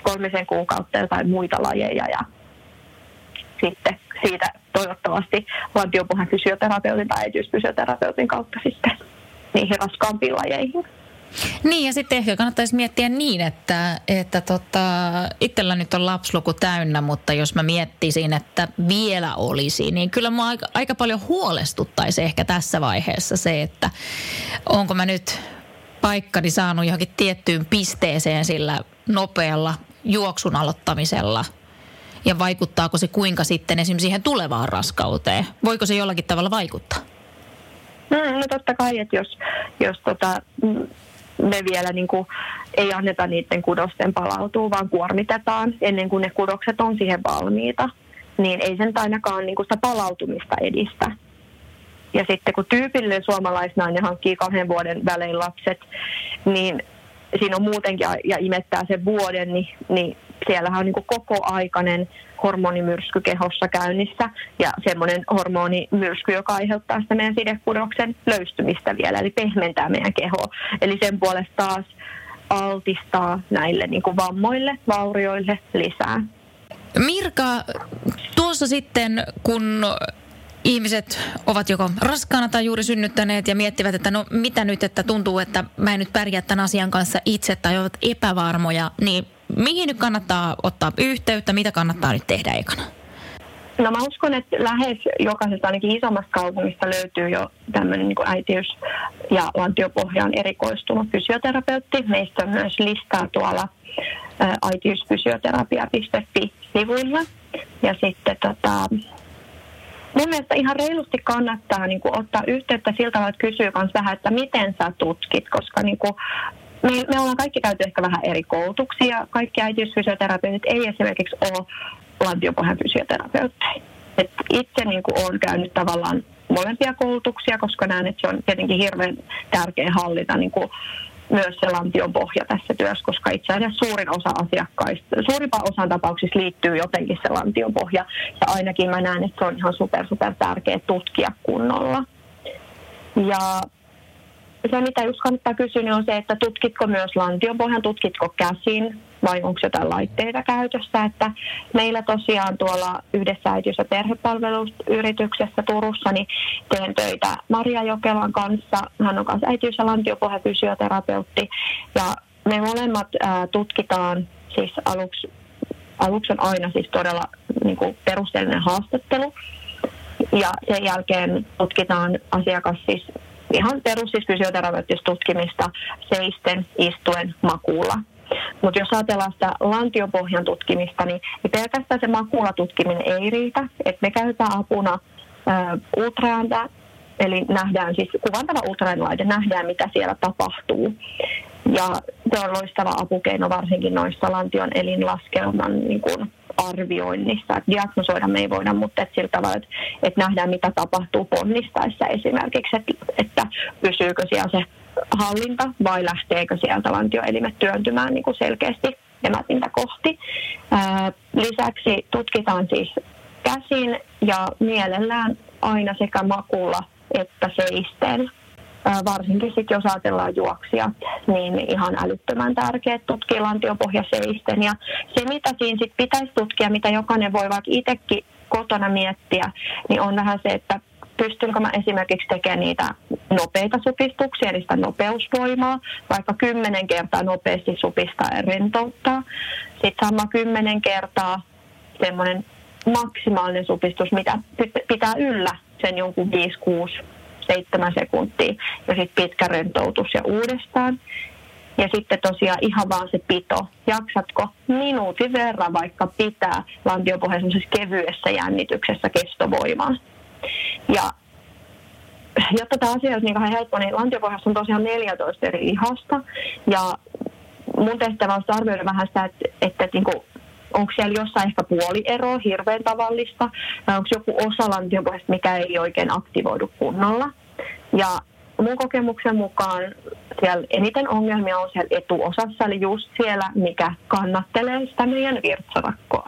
kolmisen kuukautta jotain muita lajeja ja sitten siitä toivottavasti lantiopohjan fysioterapeutin tai äitiysfysioterapeutin kautta sitten niihin raskaampiin lajeihin. Niin ja sitten ehkä kannattaisi miettiä niin, että, että tota, itsellä nyt on lapsluku täynnä, mutta jos mä miettisin, että vielä olisi, niin kyllä mua aika, aika paljon huolestuttaisi ehkä tässä vaiheessa se, että onko mä nyt paikkani saanut johonkin tiettyyn pisteeseen sillä nopealla juoksun aloittamisella ja vaikuttaako se kuinka sitten esimerkiksi siihen tulevaan raskauteen? Voiko se jollakin tavalla vaikuttaa? Mm, no totta kai, että jos, jos tota, me vielä niin kuin ei anneta niiden kudosten palautua, vaan kuormitetaan ennen kuin ne kudokset on siihen valmiita, niin ei sen ainakaan niin kuin sitä palautumista edistä. Ja sitten kun tyypillinen suomalaisnainen hankkii kahden vuoden välein lapset, niin siinä on muutenkin ja imettää sen vuoden, niin, niin siellähän on niin kuin koko aikainen hormonimyrsky kehossa käynnissä ja semmoinen hormonimyrsky, joka aiheuttaa sitä meidän sidekudoksen löystymistä vielä, eli pehmentää meidän kehoa. Eli sen puolesta taas altistaa näille niin kuin vammoille, vaurioille lisää. Mirka, tuossa sitten kun ihmiset ovat joko raskaana tai juuri synnyttäneet ja miettivät, että no mitä nyt, että tuntuu, että mä en nyt pärjää tämän asian kanssa itse tai ovat epävarmoja, niin mihin nyt kannattaa ottaa yhteyttä, mitä kannattaa nyt tehdä ekana? No mä uskon, että lähes jokaisesta ainakin isommasta kaupungista löytyy jo tämmöinen niin äitiys- ja lantiopohjaan erikoistunut fysioterapeutti. Meistä on myös listaa tuolla äitiysfysioterapia.fi-sivuilla. Ja sitten tota, mun mielestä ihan reilusti kannattaa niin kuin, ottaa yhteyttä siltä tavalla, että kysyy myös vähän, että miten sä tutkit, koska niin kuin, me, me ollaan kaikki käyty ehkä vähän eri koulutuksia. Kaikki äitiysfysioterapeutit ei esimerkiksi ole lantiopohjan fysioterapeutteja. Et itse niin olen käynyt tavallaan molempia koulutuksia, koska näen, että se on tietenkin hirveän tärkeä hallita niin kuin, myös se lantion pohja tässä työssä, koska itse asiassa suurin osa asiakkaista, suurimpaan osan tapauksissa liittyy jotenkin se lantion pohja. Ja ainakin mä näen, että se on ihan super, super tärkeä tutkia kunnolla. Ja se, mitä just kannattaa kysyä, niin on se, että tutkitko myös lantion pohjan, tutkitko käsin vai onko jotain laitteita käytössä. Että meillä tosiaan tuolla yhdessä äitiys- ja perhepalveluyrityksessä Turussa niin teen töitä Maria Jokelan kanssa. Hän on kanssa äitiys- ja lantiopohjafysioterapeutti ja me molemmat ää, tutkitaan siis aluksi, aluksi on aina siis todella niin kuin perusteellinen haastattelu ja sen jälkeen tutkitaan asiakas siis ihan perus siis fysioterapeuttista tutkimista seisten, istuen, makuulla. Mutta jos ajatellaan sitä lantiopohjan tutkimista, niin, pelkästään se makuulatutkiminen ei riitä. Et me käytetään apuna ultraääntä, eli nähdään siis kuvantava ultraäänlaite, nähdään mitä siellä tapahtuu. Ja se on loistava apukeino varsinkin noissa lantion elinlaskelman niin kuin arvioinnissa. Et diagnosoida me ei voida, mutta et sillä tavalla, että et nähdään mitä tapahtuu ponnistaessa esimerkiksi, että, että pysyykö siellä se hallinta vai lähteekö sieltä lantioelimet työntymään niin kuin selkeästi emätintä kohti. Ää, lisäksi tutkitaan siis käsin ja mielellään aina sekä makulla että seisten varsinkin sit jos ajatellaan juoksia, niin ihan älyttömän tärkeää tutkia lantiopohjaseisten. Ja se, mitä siinä sit pitäisi tutkia, mitä jokainen voi vaikka itsekin kotona miettiä, niin on vähän se, että pystynkö mä esimerkiksi tekemään niitä nopeita supistuksia, eli sitä nopeusvoimaa, vaikka kymmenen kertaa nopeasti supistaa ja rentouttaa. Sitten sama kymmenen kertaa semmoinen maksimaalinen supistus, mitä pitää yllä sen jonkun 5-6 seitsemän sekuntia ja sitten pitkä rentoutus ja uudestaan. Ja sitten tosiaan ihan vaan se pito. Jaksatko minuutin verran vaikka pitää lantiopohjan kevyessä jännityksessä kestovoimaa. Ja jotta tämä asia olisi niin helppo, niin lantiopohjassa on tosiaan 14 eri lihasta. Ja mun tehtävä on arvioida vähän sitä, että, että, että niin kuin, onko siellä jossain ehkä puoliero, hirveän tavallista, vai onko joku osa lantiopohjasta, mikä ei oikein aktivoidu kunnolla. Ja mun kokemuksen mukaan siellä eniten ongelmia on siellä etuosassa, eli just siellä, mikä kannattelee sitä meidän virtsarakkoa.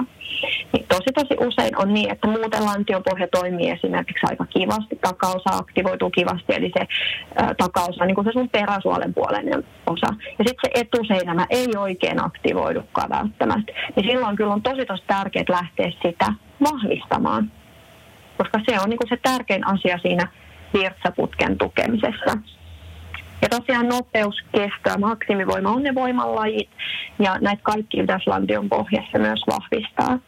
Niin tosi tosi usein on niin, että muuten lantiopohja toimii esimerkiksi aika kivasti, takaosa aktivoituu kivasti, eli se ä, takaosa, niin kuin se sun peräsuolen puoleinen osa. Ja sitten se etuseinämä ei oikein aktivoidukaan välttämättä. Niin silloin kyllä on tosi tosi tärkeää lähteä sitä vahvistamaan, koska se on niin kuin se tärkein asia siinä virtsaputken tukemisessa. Ja tosiaan nopeus, kesto maksimivoima on ne voimanlajit ja näitä kaikki pitäisi lantion pohjassa myös vahvistaa.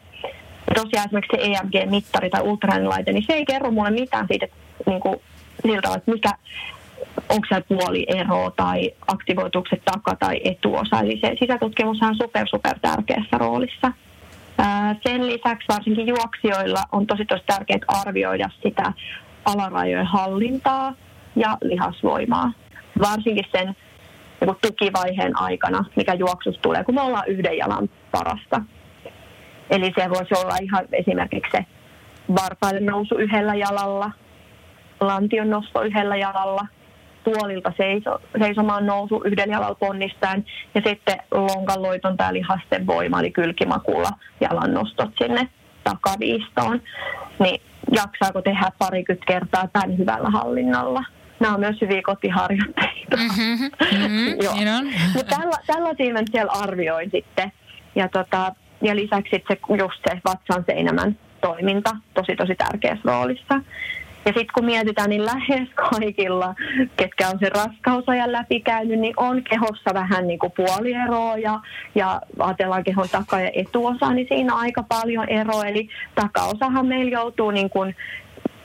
Ja tosiaan esimerkiksi se EMG-mittari tai ultraäänilaite, niin se ei kerro mulle mitään siitä, että, niin kuin, siltä, että mikä, onko se puoliero tai aktivoitukset taka- tai etuosa. Eli se sisätutkimus on super, super tärkeässä roolissa. Sen lisäksi varsinkin juoksijoilla on tosi tosi tärkeää arvioida sitä alarajojen hallintaa ja lihasvoimaa. Varsinkin sen niin tukivaiheen aikana, mikä juoksussa tulee, kun me ollaan yhden jalan parasta. Eli se voisi olla ihan esimerkiksi se varpaille nousu yhdellä jalalla, lantion nosto yhdellä jalalla, tuolilta seiso, seisomaan nousu yhdellä jalalla ponnistaen ja sitten lonkan tai lihasten voima, eli kylkimakulla jalan nostot sinne takaviistoon. Niin jaksaako tehdä parikymmentä kertaa tämän hyvällä hallinnalla. Nämä on myös hyviä kotiharjoitteita. Mm-hmm, mm-hmm, Joo. Niin Mutta tällä, tällaisia mä siellä arvioin sitten. Ja, tota, ja lisäksi se, just se vatsan seinämän toiminta tosi tosi tärkeässä roolissa. Ja sitten kun mietitään, niin lähes kaikilla, ketkä on sen raskausajan läpikäynyt, niin on kehossa vähän niin kuin puolieroa ja, ja ajatellaan kehon taka- ja etuosa, niin siinä on aika paljon eroa. Eli takaosahan meillä joutuu niin kuin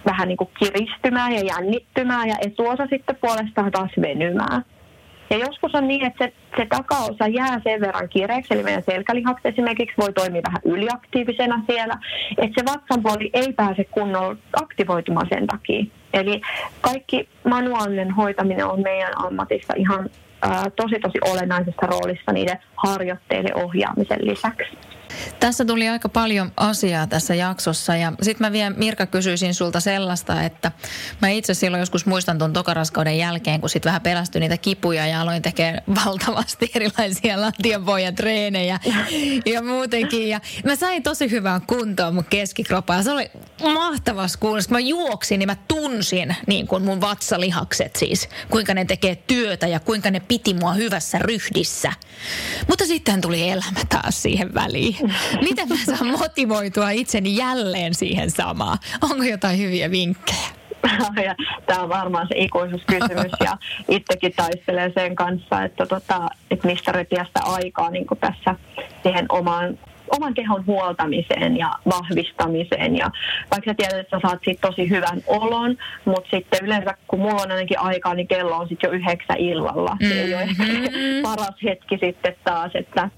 vähän niin kuin kiristymään ja jännittymään ja etuosa sitten puolestaan taas venymään. Ja joskus on niin, että se, se takaosa jää sen verran kireeksi, eli meidän selkälihakset esimerkiksi voi toimia vähän yliaktiivisena siellä, että se vatsanpuoli ei pääse kunnolla aktivoitumaan sen takia. Eli kaikki manuaalinen hoitaminen on meidän ammatissa ihan ää, tosi tosi olennaisessa roolissa niiden harjoitteiden ohjaamisen lisäksi. Tässä tuli aika paljon asiaa tässä jaksossa ja sitten mä vielä Mirka kysyisin sulta sellaista, että mä itse silloin joskus muistan tuon tokaraskauden jälkeen, kun sitten vähän pelästyi niitä kipuja ja aloin tekemään valtavasti erilaisia lattianpohjan treenejä ja muutenkin. Ja mä sain tosi hyvää kuntoa mun keskikropaa. Se oli mahtavas kuulosta. Kun mä juoksin, niin mä tunsin niin kuin mun vatsalihakset siis, kuinka ne tekee työtä ja kuinka ne piti mua hyvässä ryhdissä. Mutta sitten tuli elämä taas siihen väliin. Miten mä saan motivoitua itseni jälleen siihen samaan? Onko jotain hyviä vinkkejä? Tämä on varmaan se ikuisuuskysymys ja itsekin taistelen sen kanssa, että, tota, että mistä repiä sitä aikaa niin tässä siihen omaan oman kehon huoltamiseen ja vahvistamiseen. Ja vaikka sä tiedät, että sä saat siitä tosi hyvän olon, mutta sitten yleensä kun mulla on ainakin aikaa, niin kello on sitten jo yhdeksän illalla. Mm-hmm. Se ei ole ehkä mm-hmm. paras hetki sitten taas, että,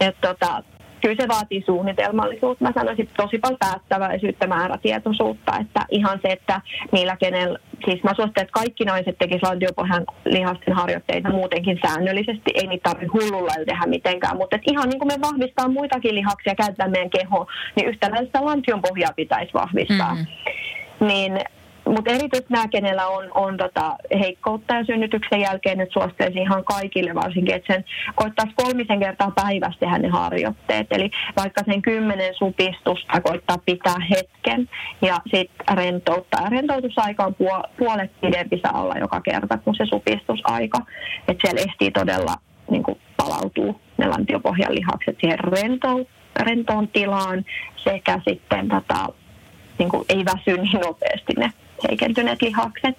että tota, kyllä se vaatii suunnitelmallisuutta. Mä sanoisin tosi paljon päättäväisyyttä, määrätietoisuutta, että ihan se, että niillä kenellä, siis mä suosittelen, että kaikki naiset tekisivät lantiopohjan lihasten harjoitteita muutenkin säännöllisesti, ei niitä tarvitse hullulla tehdä mitenkään, mutta ihan niin kuin me vahvistaa muitakin lihaksia, käytetään meidän keho, niin yhtäläistä lantionpohjaa pitäisi vahvistaa. Mm-hmm. Niin mutta erityisesti nämä, kenellä on, on tota heikkoutta ja synnytyksen jälkeen nyt suosittelisin ihan kaikille varsinkin, että sen koittaisi kolmisen kertaa päivässä tehdä ne harjoitteet. Eli vaikka sen kymmenen supistusta koittaa pitää hetken ja sitten rentouttaa. Ja rentoutusaika on puolet pidempi saa olla joka kerta kuin se supistusaika. Että siellä ehtii todella niin kuin palautuu ne lantiopohjan lihakset siihen rentoon, rentoon tilaan sekä sitten tota, niin kuin ei väsy niin nopeasti ne heikentyneet lihakset.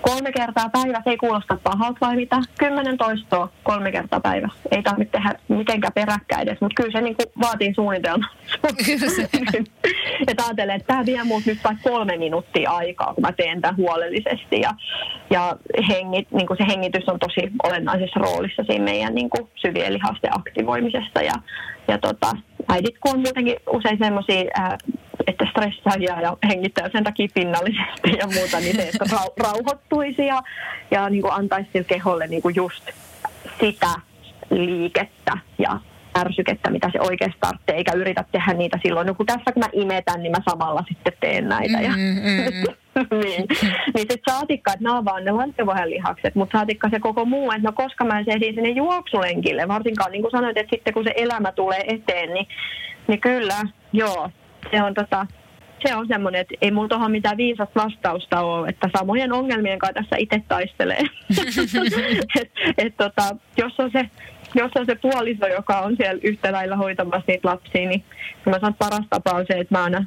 Kolme kertaa päivässä ei kuulosta pahalta vai mitä? Kymmenen toistoa kolme kertaa päivässä. Ei tarvitse tehdä mitenkään peräkkäin edes, mutta kyllä se niin kuin vaatii suunnitelma. että ajattelen, että tämä vie minulta nyt vaikka kolme minuuttia aikaa, kun mä teen tämän huolellisesti. Ja, ja hengit, niin kuin se hengitys on tosi olennaisessa roolissa siinä meidän niin kuin syvien lihasten aktivoimisessa. Ja, ja tota, äidit, kun on muutenkin usein semmoisia että stressaa ja hengittää sen takia pinnallisesti ja muuta, niin se, että rau- rauhoittuisi ja, ja niin kuin antaisi sille keholle niin kuin just sitä liikettä ja ärsykettä, mitä se oikeasti tarvitsee, eikä yritä tehdä niitä silloin. No kun tässä kun mä imetän, niin mä samalla sitten teen näitä. Ja, mm-hmm. niin, niin sitten saatikka, että nämä on vaan ne lantiopohjan lihakset, mutta saatikka se koko muu, että no koska mä en ehdin sinne juoksulenkille, varsinkaan niin kuin sanoit, että sitten kun se elämä tulee eteen, niin, niin kyllä, joo, se on, tota, se on semmoinen, että ei mulla tuohon mitään viisasta vastausta ole, että samojen ongelmien kanssa tässä itse taistelee. et, et, tota, jos on se jos on se puoliso, joka on siellä yhtä lailla hoitamassa niitä lapsia, niin mä sanon, että paras tapa on se, että mä aina,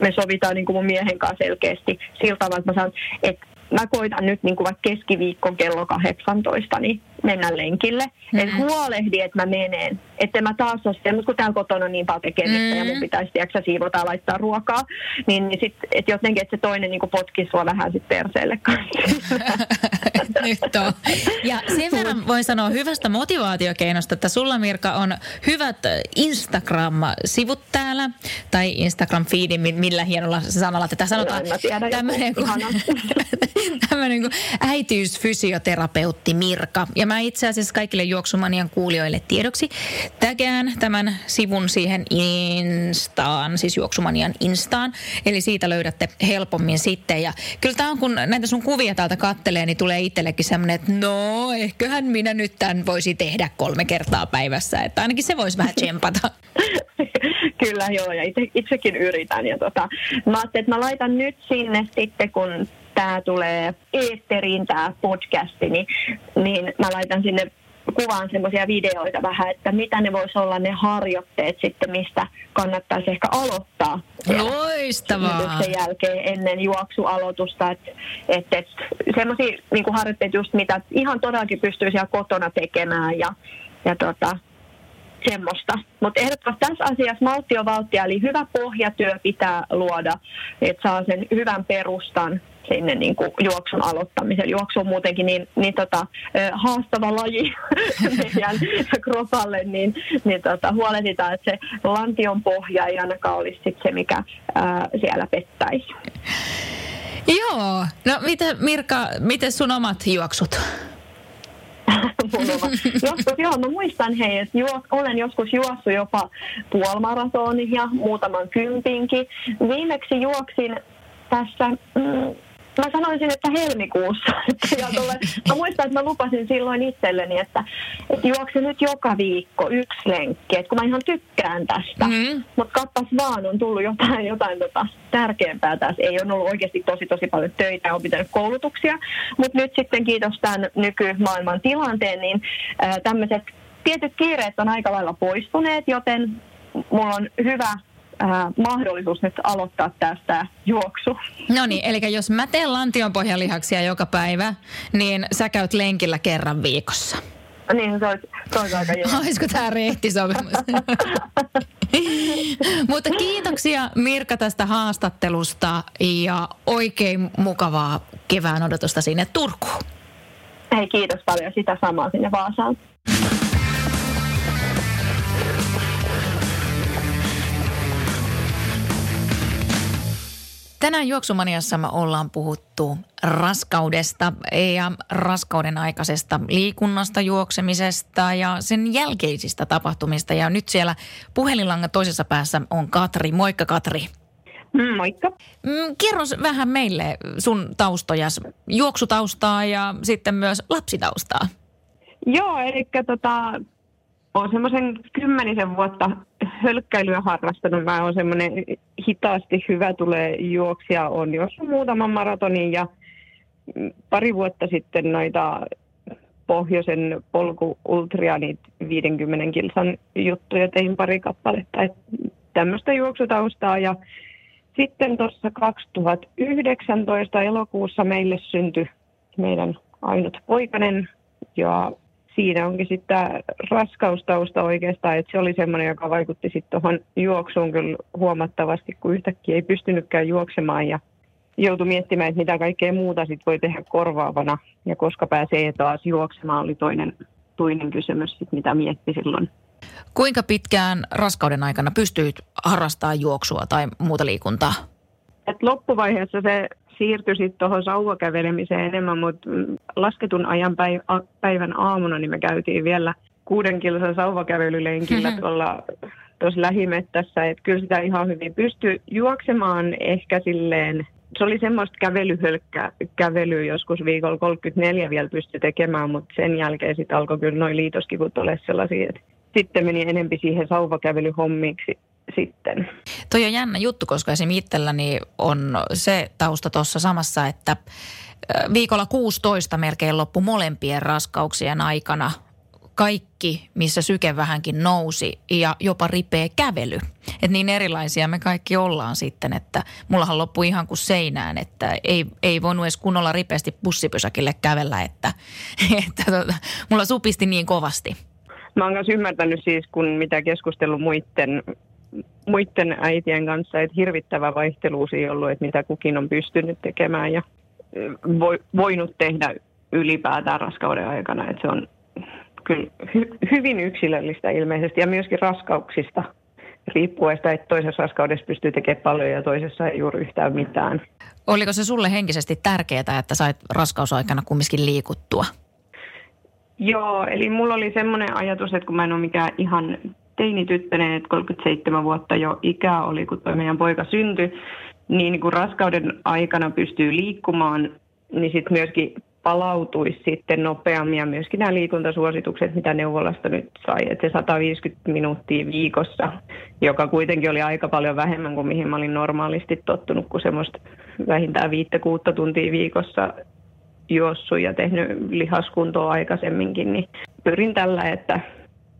me sovitaan niin kuin mun miehen kanssa selkeästi sillä tavalla, että mä sanon, että mä koitan nyt niin kuin vaikka keskiviikko kello 18, niin mennä lenkille. Mm-hmm. Et huolehdi, että mä menen. Että mä taas ole siellä, kun täällä kotona on niin paljon tekemistä mm-hmm. ja mun pitäisi tiedätkö, siivota ja laittaa ruokaa. Niin, niin sit, et jotenkin, että se toinen niin potkisi sua vähän sit perseelle Nyt on. Ja sen verran voin sanoa hyvästä motivaatiokeinosta, että sulla Mirka on hyvät Instagram-sivut täällä, tai Instagram-feedi, millä hienolla sanalla tätä sanotaan. Tämmöinen kuin, kuin äitiysfysioterapeutti Mirka. Ja mä itse asiassa kaikille Juoksumanian kuulijoille tiedoksi tägään tämän sivun siihen Instaan, siis Juoksumanian Instaan. Eli siitä löydätte helpommin sitten. Ja kyllä tämä on, kun näitä sun kuvia täältä kattelee, niin tulee itsellekin semmoinen, että no, ehköhän minä nyt tämän voisi tehdä kolme kertaa päivässä. Että ainakin se voisi vähän tsempata. Kyllä joo, ja itse, itsekin yritän. Ja tota, mä ajattelin, että mä laitan nyt sinne sitten, kun tämä tulee eetteriin tämä podcasti, niin, niin mä laitan sinne kuvaan semmoisia videoita vähän, että mitä ne voisi olla ne harjoitteet sitten, mistä kannattaisi ehkä aloittaa. Loistavaa! Sen jälkeen ennen juoksualoitusta. Että et, et, semmoisia niin harjoitteet just mitä ihan todellakin pystyy siellä kotona tekemään ja, ja tota, semmoista. Mutta ehdottomasti tässä asiassa maltti on valttia, eli hyvä pohjatyö pitää luoda, että saa sen hyvän perustan sinne niin kuin juoksun aloittamiseen. Juoksu on muutenkin niin, niin tota, haastava laji meidän kropalle, niin, niin tota, huolehditaan, että se lantion pohja ei ainakaan olisi sit se, mikä ää, siellä pettäisi. Joo. No miten Mirka, miten sun omat juoksut? joskus, joo, mä muistan hei, että juo, olen joskus juossut jopa puolimaratonia, muutaman kympinkin. Viimeksi juoksin tässä mm, mä sanoisin, että helmikuussa. ja tulle, mä muistan, että mä lupasin silloin itselleni, että, että juokse nyt joka viikko yksi lenkki. Että kun mä ihan tykkään tästä. Mm. Mutta kappas vaan on tullut jotain, jotain tota tärkeämpää tässä. Ei ole ollut oikeasti tosi tosi paljon töitä, on pitänyt koulutuksia. Mutta nyt sitten kiitos tämän nykymaailman tilanteen, niin tämmöiset tietyt kiireet on aika lailla poistuneet, joten mulla on hyvä ää, mahdollisuus nyt aloittaa tästä juoksu. No niin, eli jos mä teen lantionpohjalihaksia joka päivä, niin sä käyt lenkillä kerran viikossa. Niin, se olisi, se olisi aika jees. Olisiko tämä rehtisopimus? Mutta kiitoksia Mirka tästä haastattelusta ja oikein mukavaa kevään odotusta sinne Turkuun. Hei, kiitos paljon sitä samaa sinne Vaasaan. Tänään Juoksumaniassa me ollaan puhuttu raskaudesta ja raskauden aikaisesta liikunnasta, juoksemisesta ja sen jälkeisistä tapahtumista. Ja nyt siellä puhelinlangan toisessa päässä on Katri. Moikka Katri. Mm, moikka. Mm, kerro vähän meille sun taustojas, juoksutaustaa ja sitten myös lapsitaustaa. Joo, eli tota, olen semmoisen kymmenisen vuotta hölkkäilyä harrastanut. Mä oon semmoinen hitaasti hyvä tulee juoksia. On jos muutaman maratonin ja pari vuotta sitten noita pohjoisen polku ultria, niin 50 kilsan juttuja tein pari kappaletta. Tämmöistä juoksutaustaa ja sitten tuossa 2019 elokuussa meille syntyi meidän ainut poikainen ja siinä onkin sitten tämä raskaustausta oikeastaan, että se oli semmoinen, joka vaikutti sitten tuohon juoksuun kyllä huomattavasti, kun yhtäkkiä ei pystynytkään juoksemaan ja joutui miettimään, että mitä kaikkea muuta sitten voi tehdä korvaavana ja koska pääsee taas juoksemaan oli toinen, toinen kysymys, sit, mitä mietti silloin. Kuinka pitkään raskauden aikana pystyit harrastamaan juoksua tai muuta liikuntaa? Et loppuvaiheessa se siirtyi sitten tuohon sauvakävelemiseen enemmän, mutta lasketun ajan päivän aamuna niin me käytiin vielä kuuden kilsan sauvakävelylenkillä mm-hmm. tuolla tuossa lähimettässä, että kyllä sitä ihan hyvin pystyy juoksemaan ehkä silleen, se oli semmoista kävelyhölkkä, kävelyä joskus viikolla 34 vielä pystyi tekemään, mutta sen jälkeen sitten alkoi kyllä noin liitoskivut olla sellaisia, että sitten meni enempi siihen sauvakävelyhommiksi sitten. Toi on jännä juttu, koska esimerkiksi itselläni on se tausta tuossa samassa, että viikolla 16 melkein loppu molempien raskauksien aikana kaikki, missä syke vähänkin nousi ja jopa ripeä kävely. Et niin erilaisia me kaikki ollaan sitten, että mullahan loppui ihan kuin seinään, että ei, ei voinut edes kunnolla ripeästi bussipysäkille kävellä, että, että tota, mulla supisti niin kovasti. Mä oon myös ymmärtänyt siis, kun mitä keskustellut muiden muiden äitien kanssa, että hirvittävä vaihtelu on ollut, että mitä kukin on pystynyt tekemään ja voi, voinut tehdä ylipäätään raskauden aikana. Että se on kyllä hy, hyvin yksilöllistä ilmeisesti ja myöskin raskauksista riippuesta, että toisessa raskaudessa pystyy tekemään paljon ja toisessa ei juuri yhtään mitään. Oliko se sulle henkisesti tärkeää, että sait raskausaikana kumminkin liikuttua? Joo, eli mulla oli semmoinen ajatus, että kun mä en ole mikään ihan teinityttönen, että 37 vuotta jo ikää oli, kun toi meidän poika syntyi, niin, niin kun raskauden aikana pystyy liikkumaan, niin sitten myöskin palautuisi sitten nopeammin ja myöskin nämä liikuntasuositukset, mitä neuvolasta nyt sai, että se 150 minuuttia viikossa, joka kuitenkin oli aika paljon vähemmän kuin mihin mä olin normaalisti tottunut, kun semmoista vähintään viittä kuutta tuntia viikossa juossut ja tehnyt lihaskuntoa aikaisemminkin, niin pyrin tällä, että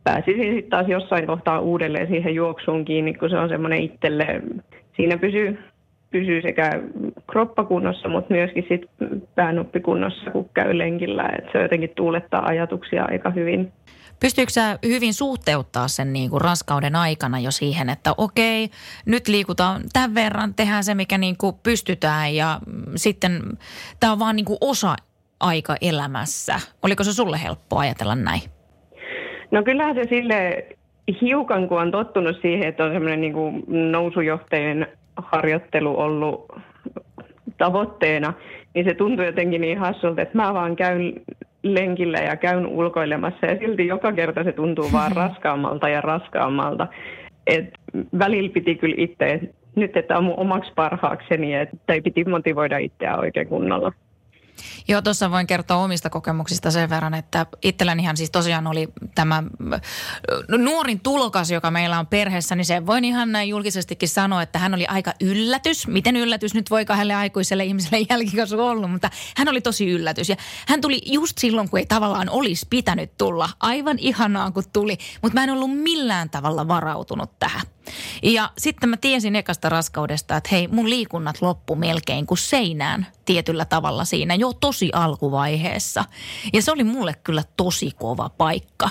pääsisin sitten taas jossain kohtaa uudelleen siihen juoksuun kiinni, kun se on semmoinen itselle, siinä pysyy, pysyy sekä kroppakunnossa, mutta myöskin sit päänuppikunnossa, kun käy lenkillä. Et se jotenkin tuulettaa ajatuksia aika hyvin. Pystyykö sä hyvin suhteuttaa sen niin kuin raskauden aikana jo siihen, että okei, nyt liikutaan tämän verran, tehdään se, mikä niin kuin pystytään ja sitten tämä on vaan niin kuin osa aika elämässä. Oliko se sulle helppo ajatella näin? No kyllähän se sille hiukan, kun on tottunut siihen, että on semmoinen niin kuin nousujohtajien harjoittelu ollut tavoitteena, niin se tuntuu jotenkin niin hassulta, että mä vaan käyn lenkillä ja käyn ulkoilemassa ja silti joka kerta se tuntuu vaan raskaammalta ja raskaammalta. Et välillä piti kyllä itse, nyt että on mun omaksi parhaakseni, että ei piti motivoida itseään oikein kunnolla. Joo, tuossa voin kertoa omista kokemuksista sen verran, että itsellänihan siis tosiaan oli tämä nuorin tulokas, joka meillä on perheessä, niin se voin ihan näin julkisestikin sanoa, että hän oli aika yllätys. Miten yllätys nyt voi kahdelle aikuiselle ihmiselle jälkikasu ollut, mutta hän oli tosi yllätys. Ja hän tuli just silloin, kun ei tavallaan olisi pitänyt tulla. Aivan ihanaa, kun tuli, mutta mä en ollut millään tavalla varautunut tähän. Ja sitten mä tiesin ekasta raskaudesta, että hei, mun liikunnat loppu melkein kuin seinään tietyllä tavalla siinä jo tosi alkuvaiheessa. Ja se oli mulle kyllä tosi kova paikka.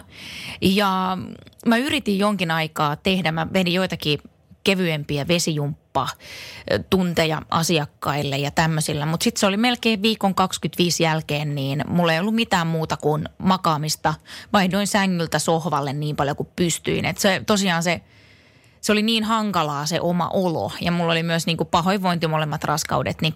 Ja mä yritin jonkin aikaa tehdä, mä vedin joitakin kevyempiä vesijumppa tunteja asiakkaille ja tämmöisillä. Mutta sitten se oli melkein viikon 25 jälkeen, niin mulla ei ollut mitään muuta kuin makaamista. Vaihdoin sängyltä sohvalle niin paljon kuin pystyin. Et se, tosiaan se se oli niin hankalaa se oma olo. Ja mulla oli myös niin kuin pahoinvointi molemmat raskaudet niin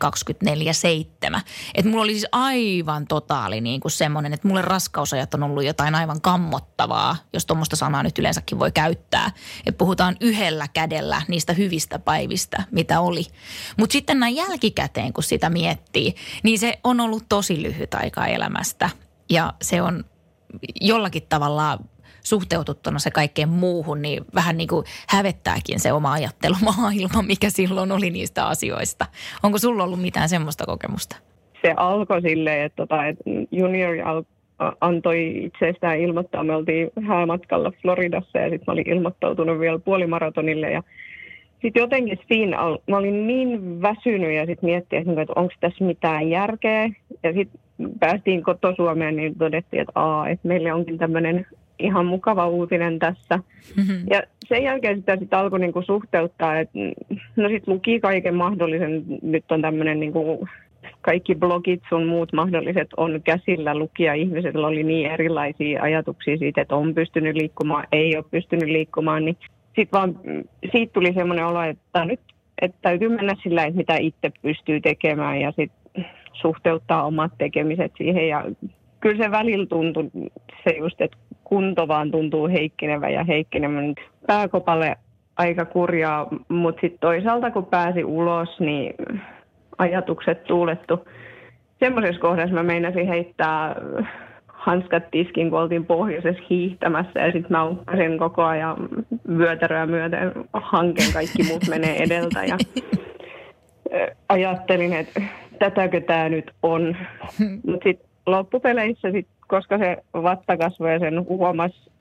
24-7. Että mulla oli siis aivan totaali niin kuin semmoinen, että mulle raskausajat on ollut jotain aivan kammottavaa, jos tuommoista sanaa nyt yleensäkin voi käyttää. Että puhutaan yhdellä kädellä niistä hyvistä päivistä, mitä oli. Mutta sitten näin jälkikäteen, kun sitä miettii, niin se on ollut tosi lyhyt aika elämästä. Ja se on jollakin tavalla suhteututtuna se kaikkeen muuhun, niin vähän niin kuin hävettääkin se oma ajattelumaailma, mikä silloin oli niistä asioista. Onko sulla ollut mitään semmoista kokemusta? Se alkoi silleen, että, tota, juniori al- antoi itsestään ilmoittaa. Me oltiin häämatkalla Floridassa ja sitten mä olin ilmoittautunut vielä puolimaratonille ja sitten jotenkin siinä, mä olin niin väsynyt ja sitten miettii, että, että onko tässä mitään järkeä. Ja sitten päästiin koto-Suomeen, niin todettiin, että, aa, että meillä onkin tämmöinen ihan mukava uutinen tässä. Mm-hmm. Ja sen jälkeen sitä sitten alkoi niinku suhteuttaa, että no sitten luki kaiken mahdollisen. Nyt on tämmöinen niinku, kaikki blogit sun muut mahdolliset on käsillä lukia. Ihmisillä oli niin erilaisia ajatuksia siitä, että on pystynyt liikkumaan, ei ole pystynyt liikkumaan. Niin sitten vaan siitä tuli semmoinen olo, että nyt että täytyy mennä sillä, että mitä itse pystyy tekemään ja sitten suhteuttaa omat tekemiset siihen. Ja kyllä se välillä tuntui se just, että kunto vaan tuntuu heikkenevä ja heikkenevän. Pääkopalle aika kurjaa, mutta sitten toisaalta kun pääsi ulos, niin ajatukset tuulettu. Semmoisessa kohdassa mä meinasin heittää hanskat tiskin, kun oltiin pohjoisessa hiihtämässä ja sitten mä ukkasin koko ajan vyötäröä myöten hanken, kaikki muut menee edeltä ja ajattelin, että tätäkö tämä nyt on. Mutta sitten loppupeleissä, sit, koska se vattakasvo ja sen huomasi,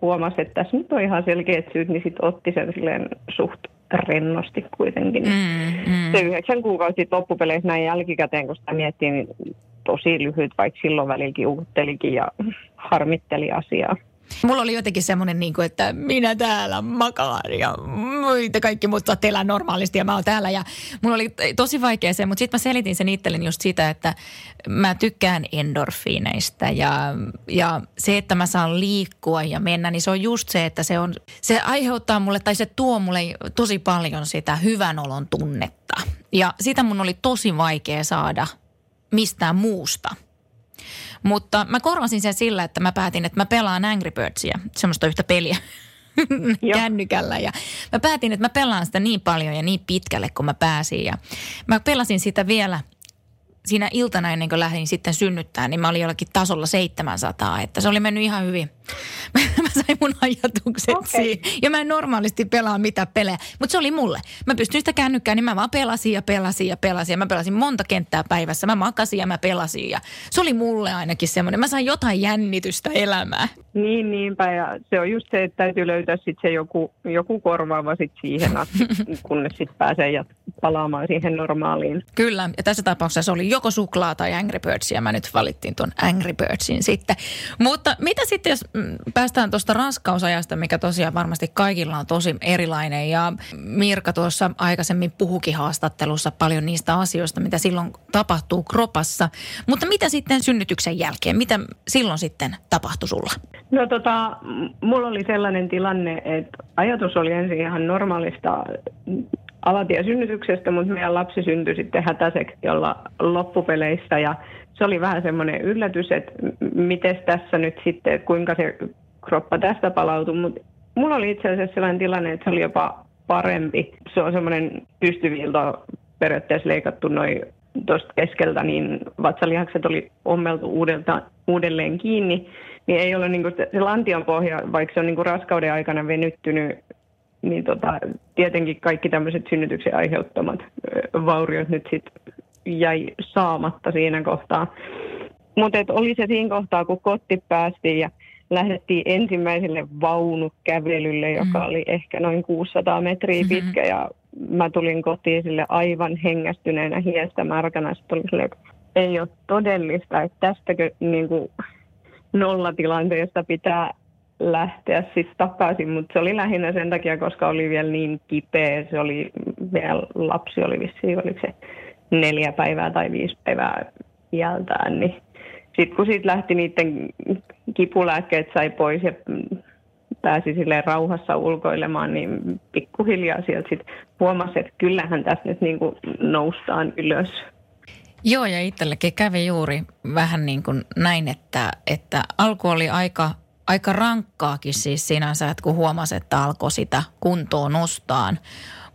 huomas, että tässä nyt on ihan selkeät syyt, niin sitten otti sen silleen suht rennosti kuitenkin. Mm, mm. Se yhdeksän kuukausi loppupeleissä näin jälkikäteen, kun sitä miettii, niin tosi lyhyt, vaikka silloin välilläkin uuttelikin ja harmitteli asiaa. Mulla oli jotenkin semmoinen, niin kuin, että minä täällä makaan ja muita kaikki muut elää normaalisti ja mä oon täällä. Ja mulla oli tosi vaikea se, mutta sitten mä selitin sen itselleni just sitä, että mä tykkään endorfiineista ja, ja se, että mä saan liikkua ja mennä, niin se on just se, että se, on, se aiheuttaa mulle tai se tuo mulle tosi paljon sitä hyvän olon tunnetta. Ja sitä mun oli tosi vaikea saada mistään muusta – mutta mä korvasin sen sillä, että mä päätin, että mä pelaan Angry Birdsia, semmoista yhtä peliä kännykällä. Ja mä päätin, että mä pelaan sitä niin paljon ja niin pitkälle, kun mä pääsin. Ja mä pelasin sitä vielä siinä iltana ennen kuin lähdin sitten synnyttää, niin mä olin jollakin tasolla 700, että se oli mennyt ihan hyvin. mä sain mun ajatukset Okei. siihen. Ja mä en normaalisti pelaa mitä pelejä, mutta se oli mulle. Mä pystyin sitä kännykkää, niin mä vaan pelasin ja pelasin ja pelasin. Ja mä pelasin monta kenttää päivässä. Mä makasin ja mä pelasin. Ja se oli mulle ainakin semmoinen. Mä sain jotain jännitystä elämään. Niin, niinpä. Ja se on just se, että täytyy löytää sit se joku, joku korvaava sit siihen asti, kunnes sitten pääsee jat- palaamaan siihen normaaliin. Kyllä, ja tässä tapauksessa se oli joko suklaa tai Angry Birds, ja mä nyt valittiin tuon Angry Birdsin sitten. Mutta mitä sitten, jos mm, päästään tuosta raskausajasta, mikä tosiaan varmasti kaikilla on tosi erilainen, ja Mirka tuossa aikaisemmin puhukin haastattelussa paljon niistä asioista, mitä silloin tapahtuu kropassa. Mutta mitä sitten synnytyksen jälkeen, mitä silloin sitten tapahtui sulla? No tota, mulla oli sellainen tilanne, että ajatus oli ensin ihan normaalista avatiesynnytyksestä, mutta meidän lapsi syntyi sitten hätäsektiolla loppupeleissä ja se oli vähän semmoinen yllätys, että miten tässä nyt sitten, että kuinka se kroppa tästä palautui, mutta mulla oli itse asiassa sellainen tilanne, että se oli jopa parempi. Se on semmoinen pystyviilto periaatteessa leikattu noin tuosta keskeltä, niin vatsalihakset oli ommeltu uudelta, uudelleen kiinni, niin ei ole niin se lantion pohja, vaikka se on niin raskauden aikana venyttynyt, niin tota, tietenkin kaikki tämmöiset synnytyksen aiheuttamat vauriot nyt sitten jäi saamatta siinä kohtaa. Mutta oli se siinä kohtaa, kun kotti päästiin ja lähdettiin ensimmäiselle vaunukävelylle, joka Mm. oli ehkä noin 600 metriä Mhm. pitkä ja mä tulin kotiin sille aivan hengästyneenä hiestä märkänä. Sitten oli sille, että ei ole todellista, että tästäkö niin kuin nollatilanteesta pitää lähteä sitten takaisin, mutta se oli lähinnä sen takia, koska oli vielä niin kipeä. Se oli, meidän lapsi oli vissiin, oliko se neljä päivää tai viisi päivää iältään, niin sitten kun siitä lähti niiden kipulääkkeet sai pois ja pääsi silleen rauhassa ulkoilemaan, niin pikkuhiljaa sieltä sitten huomasi, että kyllähän tässä nyt niin kuin noustaan ylös. Joo, ja itsellekin kävi juuri vähän niin kuin näin, että, että alku oli aika, aika rankkaakin siis sinänsä, että kun huomasi, että alkoi sitä kuntoa nostaan.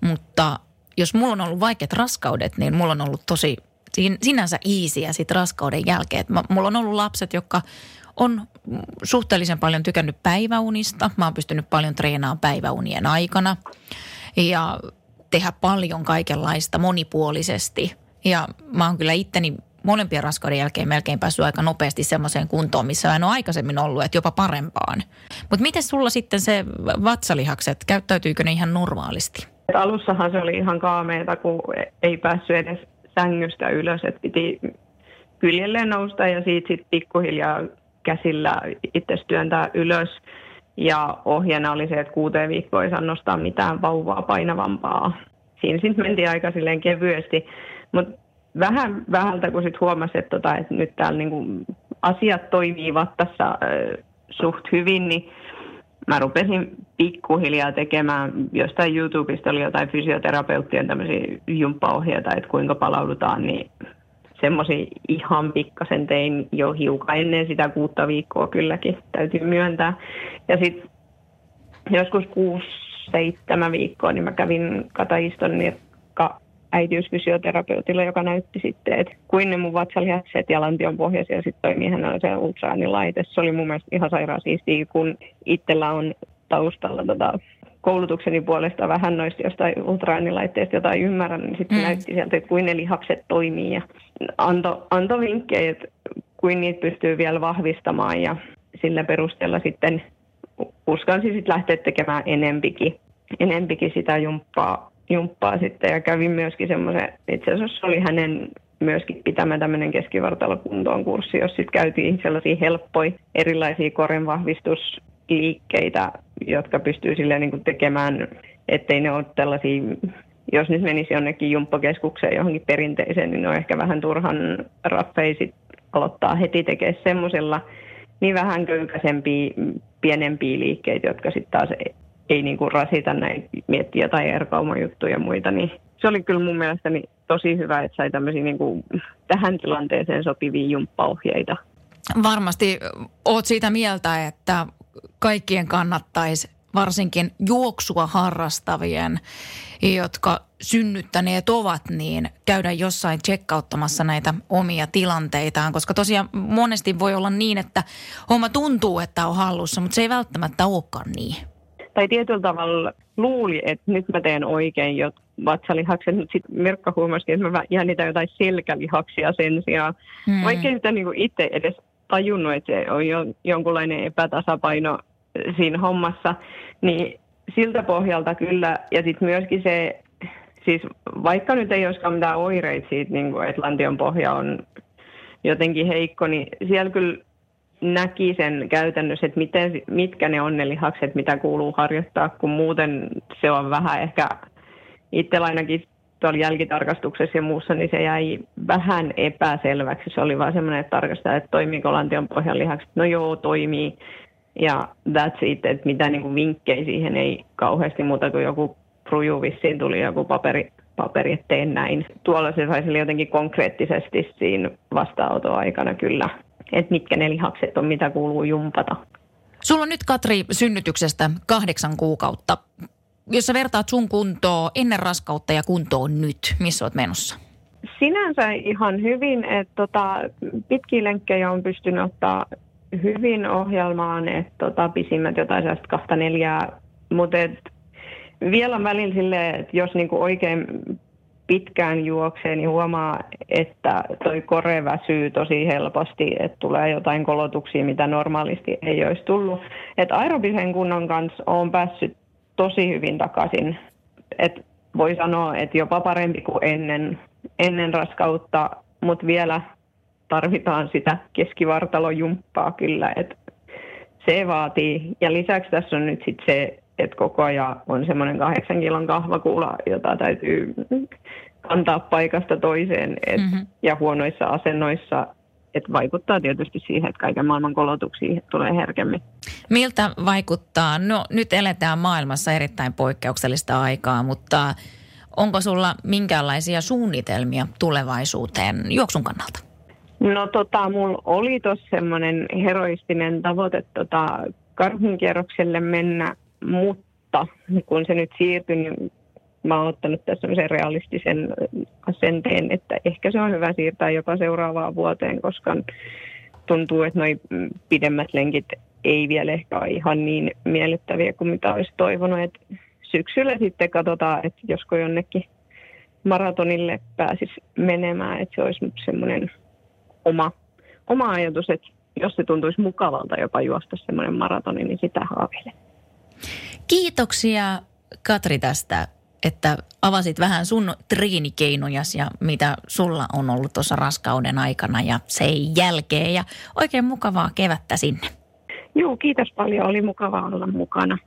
Mutta jos mulla on ollut vaikeat raskaudet, niin mulla on ollut tosi sin- sinänsä iisiä sit raskauden jälkeen. Mä, mulla on ollut lapset, jotka on suhteellisen paljon tykännyt päiväunista. Mä oon pystynyt paljon treenaamaan päiväunien aikana ja tehdä paljon kaikenlaista monipuolisesti. Ja mä oon kyllä itteni molempien raskauden jälkeen melkein päässyt aika nopeasti semmoiseen kuntoon, missä en ole aikaisemmin ollut, että jopa parempaan. Mutta miten sulla sitten se vatsalihakset, käyttäytyykö ne ihan normaalisti? Et alussahan se oli ihan kaameeta, kun ei päässyt edes sängystä ylös, että piti kyljelleen nousta ja siitä sitten pikkuhiljaa käsillä itse työntää ylös. Ja ohjeena oli se, että kuuteen viikkoon ei saa nostaa mitään vauvaa painavampaa. Siinä sitten mentiin aika silleen kevyesti, mutta vähän vähältä kun sitten huomasi, että, tota, että nyt täällä niinku asiat toimii vattassa äh, suht hyvin, niin mä rupesin pikkuhiljaa tekemään, jostain YouTubesta oli jotain fysioterapeuttien tämmöisiä jumppaohjeita, että kuinka palaudutaan, niin semmoisia ihan pikkasen tein jo hiukan ennen sitä kuutta viikkoa kylläkin, täytyy myöntää. Ja sitten joskus kuusi, seitsemän viikkoa, niin mä kävin Kataiston nirkka äitiysfysioterapeutilla, joka näytti sitten, että kuin ne mun vatsalihakset ja lantion pohjaisia sitten toimii hänellä se ultraäänilaite. Se oli mun mielestä ihan sairaan siistiä, kun itsellä on taustalla tota, koulutukseni puolesta vähän noista jostain ultraäänilaitteista jotain ymmärrän, niin sitten Mm. näytti sieltä, että kuin ne lihakset toimii ja anto, anto vinkkejä, että kuin niitä pystyy vielä vahvistamaan ja sillä perusteella sitten uskalsin sitten lähteä tekemään enempikin, enempikin sitä jumppaa, jumppaa sitten ja kävin myöskin semmoisen, itse asiassa oli hänen myöskin pitämä tämmöinen keskivartalokuntoon kurssi, jos sitten käytiin sellaisia helppoja erilaisia korenvahvistusliikkeitä, jotka pystyy silleen niin kuin tekemään, ettei ne ole tällaisia, jos nyt menisi jonnekin jumppakeskukseen johonkin perinteiseen, niin ne on ehkä vähän turhan raffeisit aloittaa heti tekemään semmoisella niin vähän köykäisempiä, pienempiä liikkeitä, jotka sitten taas ei, ei niinku rasita näin miettiä jotain erkaumajuttuja ja muita, niin se oli kyllä mun mielestäni tosi hyvä, että sai tämmöisiä niinku tähän tilanteeseen sopivia jumppaohjeita. Varmasti oot siitä mieltä, että kaikkien kannattaisi varsinkin juoksua harrastavien, jotka synnyttäneet ovat, niin käydä jossain tsekkauttamassa näitä omia tilanteitaan, koska tosiaan monesti voi olla niin, että homma tuntuu, että on hallussa, mutta se ei välttämättä olekaan niin. Tai tietyllä tavalla luuli, että nyt mä teen oikein jo vatsalihakset, mutta sitten Mirkka huomasi, että mä jännitän jotain selkälihaksia sen sijaan. Hmm. Vaikka sitä niin itse edes tajunnut, että se on jo, jonkunlainen epätasapaino siinä hommassa, niin siltä pohjalta kyllä, ja sitten myöskin se, siis vaikka nyt ei olisikaan mitään oireita siitä, niin kuin, että lantion pohja on jotenkin heikko, niin siellä kyllä näki sen käytännössä, että miten, mitkä ne on ne lihakset, mitä kuuluu harjoittaa, kun muuten se on vähän ehkä itsellä ainakin tuolla jälkitarkastuksessa ja muussa, niin se jäi vähän epäselväksi. Se oli vaan semmoinen, että tarkastaa, että toimiiko lantion pohjan lihakset. No joo, toimii. Ja that's it, että mitä niin kuin vinkkejä siihen ei kauheasti muuta kuin joku pruju vissiin tuli joku paperi, paperi, että teen näin. Tuolla se saisi jotenkin konkreettisesti siinä vastaanotoaikana kyllä, että mitkä ne lihakset on, mitä kuuluu jumpata. Sulla on nyt Katri synnytyksestä kahdeksan kuukautta. Jos sä vertaat sun kuntoa ennen raskautta ja kuntoon nyt, missä oot menossa? Sinänsä ihan hyvin, että tota, pitkiä lenkkejä on pystynyt ottaa hyvin ohjelmaan, että tota, pisimmät jotain sellaista kahta neljää, mutta vielä välillä silleen, että jos niinku oikein pitkään juoksee, niin huomaa, että toi kore väsyy tosi helposti, että tulee jotain kolotuksia, mitä normaalisti ei olisi tullut. Että aerobisen kunnon kanssa on päässyt tosi hyvin takaisin. Et voi sanoa, että jopa parempi kuin ennen, ennen raskautta, mutta vielä tarvitaan sitä keskivartalojumppaa kyllä, että se vaatii. Ja lisäksi tässä on nyt sitten se, että koko ajan on semmoinen kahdeksan kilon kahvakuula, jota täytyy kantaa paikasta toiseen et, mm-hmm. ja huonoissa asennoissa että vaikuttaa tietysti siihen, että kaiken maailman kolotuksia tulee herkemmin. Miltä vaikuttaa? No nyt eletään maailmassa erittäin poikkeuksellista aikaa, mutta onko sulla minkäänlaisia suunnitelmia tulevaisuuteen juoksun kannalta? No tota, mulla oli tuossa semmoinen heroistinen tavoite tota, karhunkierrokselle mennä, mutta kun se nyt siirtyi, niin mä oon ottanut tässä semmoisen realistisen asenteen, että ehkä se on hyvä siirtää jopa seuraavaan vuoteen, koska tuntuu, että noi pidemmät lenkit ei vielä ehkä ole ihan niin miellyttäviä kuin mitä olisi toivonut. Et syksyllä sitten katsotaan, että josko jonnekin maratonille pääsisi menemään, että se olisi semmoinen oma, oma ajatus, että jos se tuntuisi mukavalta jopa juosta semmoinen maratoni, niin sitä haaveilen. Kiitoksia Katri tästä että avasit vähän sun treenikeinojasi ja mitä sulla on ollut tuossa raskauden aikana ja sen jälkeen. Ja oikein mukavaa kevättä sinne. Joo, kiitos paljon. Oli mukavaa olla mukana.